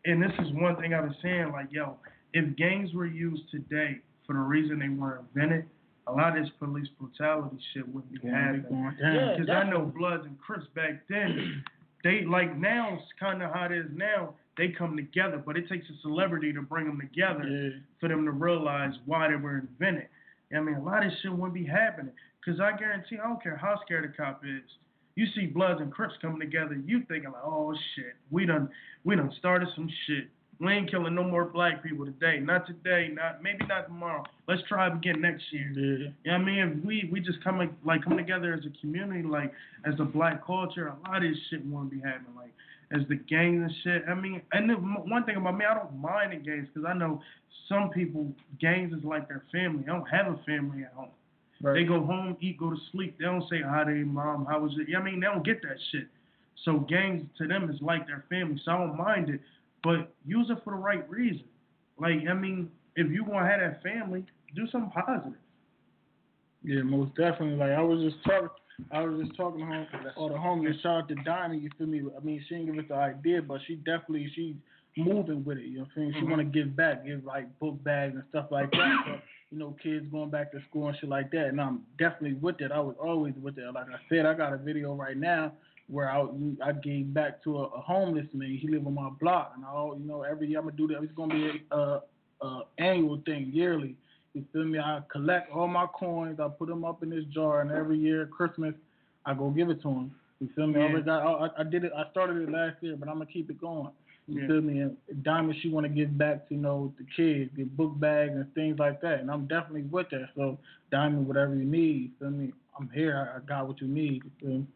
and this is one thing I was saying, like, yo, if gangs were used today for the reason they were invented, a lot of this police brutality shit wouldn't be happening. Yeah, Because I know. Bloods and Crips back then, they like now it's kind of how it is now. They come together, but it takes a celebrity to bring them together Yeah. for them to realize why they were invented. I mean, a lot of shit wouldn't be happening. Because I guarantee, I don't care how scared a cop is. You see Bloods and Crips coming together, you thinking like, oh shit, we done, we done started some shit. We ain't killing no more black people today. Not today. Not maybe not tomorrow. Let's try it again next year. Yeah. You know what I mean? If we we just come like come together as a community, like as a black culture, a lot of this shit won't be happening. Like as the gangs and shit. I mean, and the, one thing about me, I don't mind the gangs because I know some people gangs is like their family. I don't have a family at home. Right. They go home, eat, go to sleep. They don't say hi to their mom. How was it? You know what I mean, they don't get that shit. So gangs to them is like their family. So I don't mind it, but use it for the right reason. Like I mean, if you gonna have that family, do something positive. Yeah, most definitely. Like I was just talking, I was just talking to home, all the homies. Shout out to Diamond. You feel me? I mean, she didn't give us the idea, but she definitely she's moving with it. You know what I'm saying? She Mhm. want to give back, give like book bags and stuff like that. So, you know, kids going back to school and shit like that. And I'm definitely with it. I was always with it. Like I said, I got a video right now where I I gave back to a, a homeless man. He live on my block, and I, you know, every year I'm gonna do that. It's gonna be a, a, a annual thing, yearly. You feel me? I collect all my coins. I put them up in this jar, and every year Christmas, I go give it to him. You feel me? I Yeah. already got. I, I did it. I started it last year, but I'm gonna keep it going. You Yeah. feel me? And Diamond, she want to give back to you know the kids, get book bags and things like that. And I'm definitely with that. So Diamond, whatever you need, you feel me? I'm here. I, I got what you need. You feel me?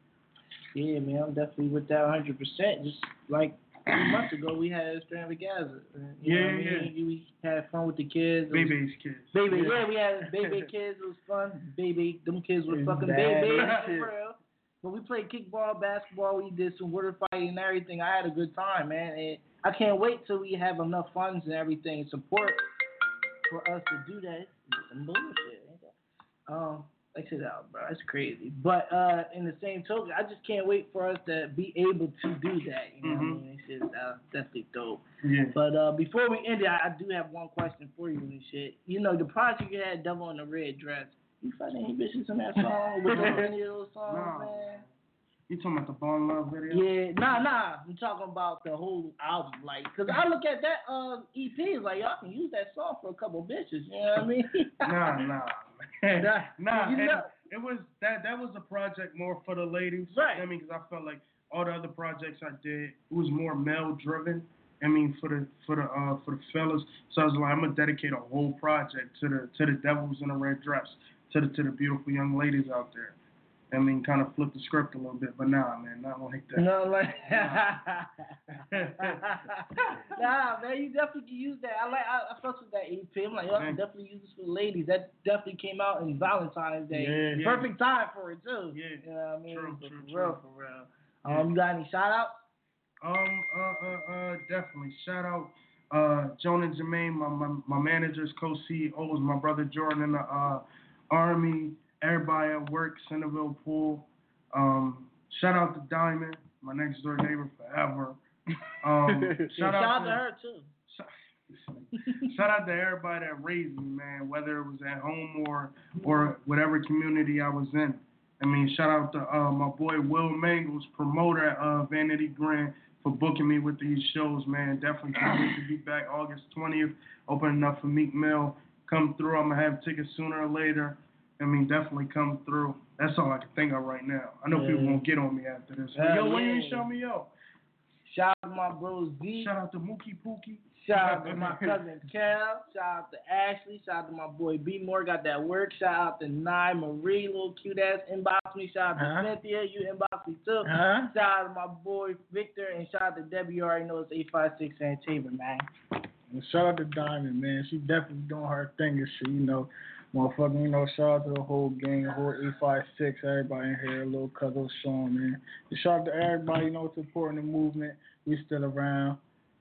Yeah, man, I'm definitely with that 100. percent Just like a month ago, we had Gaza. You know Yeah, what I mean? yeah. We had fun with the kids. Baby's kids. Baby, Yeah. yeah. we had baby kids. It was fun. Baby, them kids were It's fucking baby as for real. But we played kickball, basketball. We did some water fighting and everything. I had a good time, man. And I can't wait till we have enough funds and everything and support for us to do that. It's some bullshit. Um, like it out, bro. It's crazy. But uh, in the same token, I just can't wait for us to be able to do that. You know what I Mhm. mean? It's just uh, definitely dope. Yeah. But uh, before we end it, I, I do have one question for you and shit. You know, the project you had, Devil in the Red Dress. You find any bitches in that song? There any of those songs, man? You talking about the Bone Love video? Yeah, nah, nah. I'm talking about the whole album, like, cause I look at that uh EP, it's like y'all can use that song for a couple bitches. You know what I mean? Nah, nah, man. Nah, nah. you know- it was that that was a project more for the ladies. Right. I mean, because I felt like all the other projects I did it was more male driven. I mean, for the for the uh for the fellas. So I was like, I'm gonna dedicate a whole project to the to the devils in a red dress, to the to the beautiful young ladies out there. I mean, kind of flip the script a little bit, but nah, man, not like that. No, like, nah, man, you definitely can use that. I like, I, I fucks with that EP. I'm like, y'all can definitely use this for the ladies. That definitely came out in Valentine's Day. Yeah, yeah. Perfect time for it too. Yeah. You know what I mean? True, true, for true. real, for real. Um, you got any shout outs? Um, uh, uh, uh, definitely. Shout out, uh, Joan and Jermaine, my, my, my managers, co-CEOs, my brother Jordan in the, uh, Army, everybody at work, Centerville Pool. Um, shout out to Diamond, my next door neighbor forever. Um, shout, Shout out, out to, to her too. Shout out to everybody that raised me, man, whether it was at home or or whatever community I was in. I mean, shout out to uh, my boy Will Mangles, promoter of Vanity Grand, for booking me with these shows, man. Definitely can't wait to be back August 20th, opening up for Meek Mill. Come through. I'm going to have tickets sooner or later. I mean, definitely come through. That's all I can think of right now. I know people won't get on me after this. Yeah, yo, when you show me yo? Shout out to my bros Z. Shout out to Mookie Pookie. Shout out to my cousin Cal. Shout out to Ashley. Shout out to my boy B More. Got that work. Shout out to Nye Marie, little cute ass. Inbox me. Shout out to Uh-huh. Cynthia. You inbox me too. Huh? Shout out to my boy Victor. And shout out to Debbie. You already know it's 856 Antigua, man. And shout out to Diamond, man. She definitely doing her thing and shit, you know. Motherfucking, you know, shout out to the whole gang, the whole 856, everybody in here, little cousin Sean, man. Just shout out to everybody, you know, supporting the movement. We still around.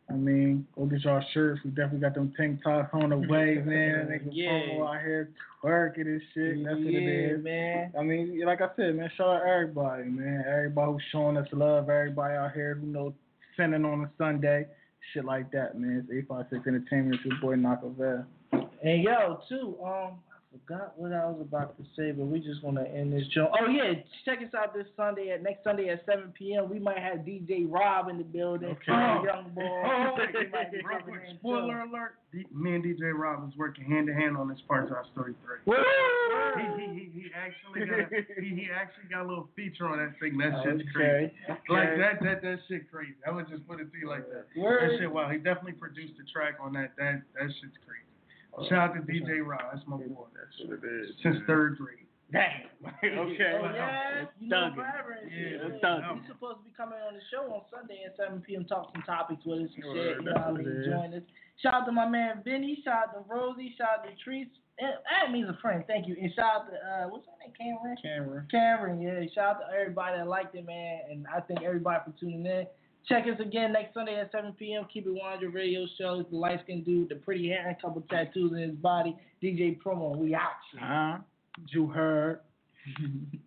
I mean, go get y'all shirts. We definitely got them tank tops on the way, man. Niggas Yeah. out here twerking and shit. That's what it yeah, man. I mean, like I said, man, shout out everybody, man. Everybody who's showing us love, everybody out here who know sending on a Sunday. shit like that, man. It's 856 Entertainment. It's your boy Nockavel. And yo, too, um, forgot what I was about to say, but we just want to end this show. Oh yeah, check us out this Sunday at next Sunday at 7 p.m. We might have DJ Rob in the building. Okay. Oh, young boy. Oh, He might be real quick, spoiler alert. D- me and DJ Rob was working hand in hand on this Parkside Story three. He, he, he, he actually got a, he, he actually got a little feature on that thing. That shit's Okay. crazy. Like that that that shit crazy. I would just put it to you like that. Word. That shit wow. He definitely produced a track on that. That that shit's crazy. Shout out to DJ Rob. That's my boy. That's what it is. Since third grade. Damn. okay. Oh yeah, It's you know thugging. forever. Yeah, it's thugging. He's supposed to be coming on the show on Sunday at 7 p.m. Talk some topics with us and shit. You know what I that's mean? what. Join us. Shout out to my man Vinny. Shout out to Rosie. Shout out to Treese. And that means a friend. Thank you. And shout out to uh, what's her name? Cameron. Camera. Cameron. Yeah. Shout out to everybody that liked it, man. And I thank everybody for tuning in. Check us again next Sunday at 7 p.m. Keep it 100 radio show. It's the light skinned dude, the pretty hair, and a couple tattoos in his body. DJ Promo. We out. Uh-huh. You heard.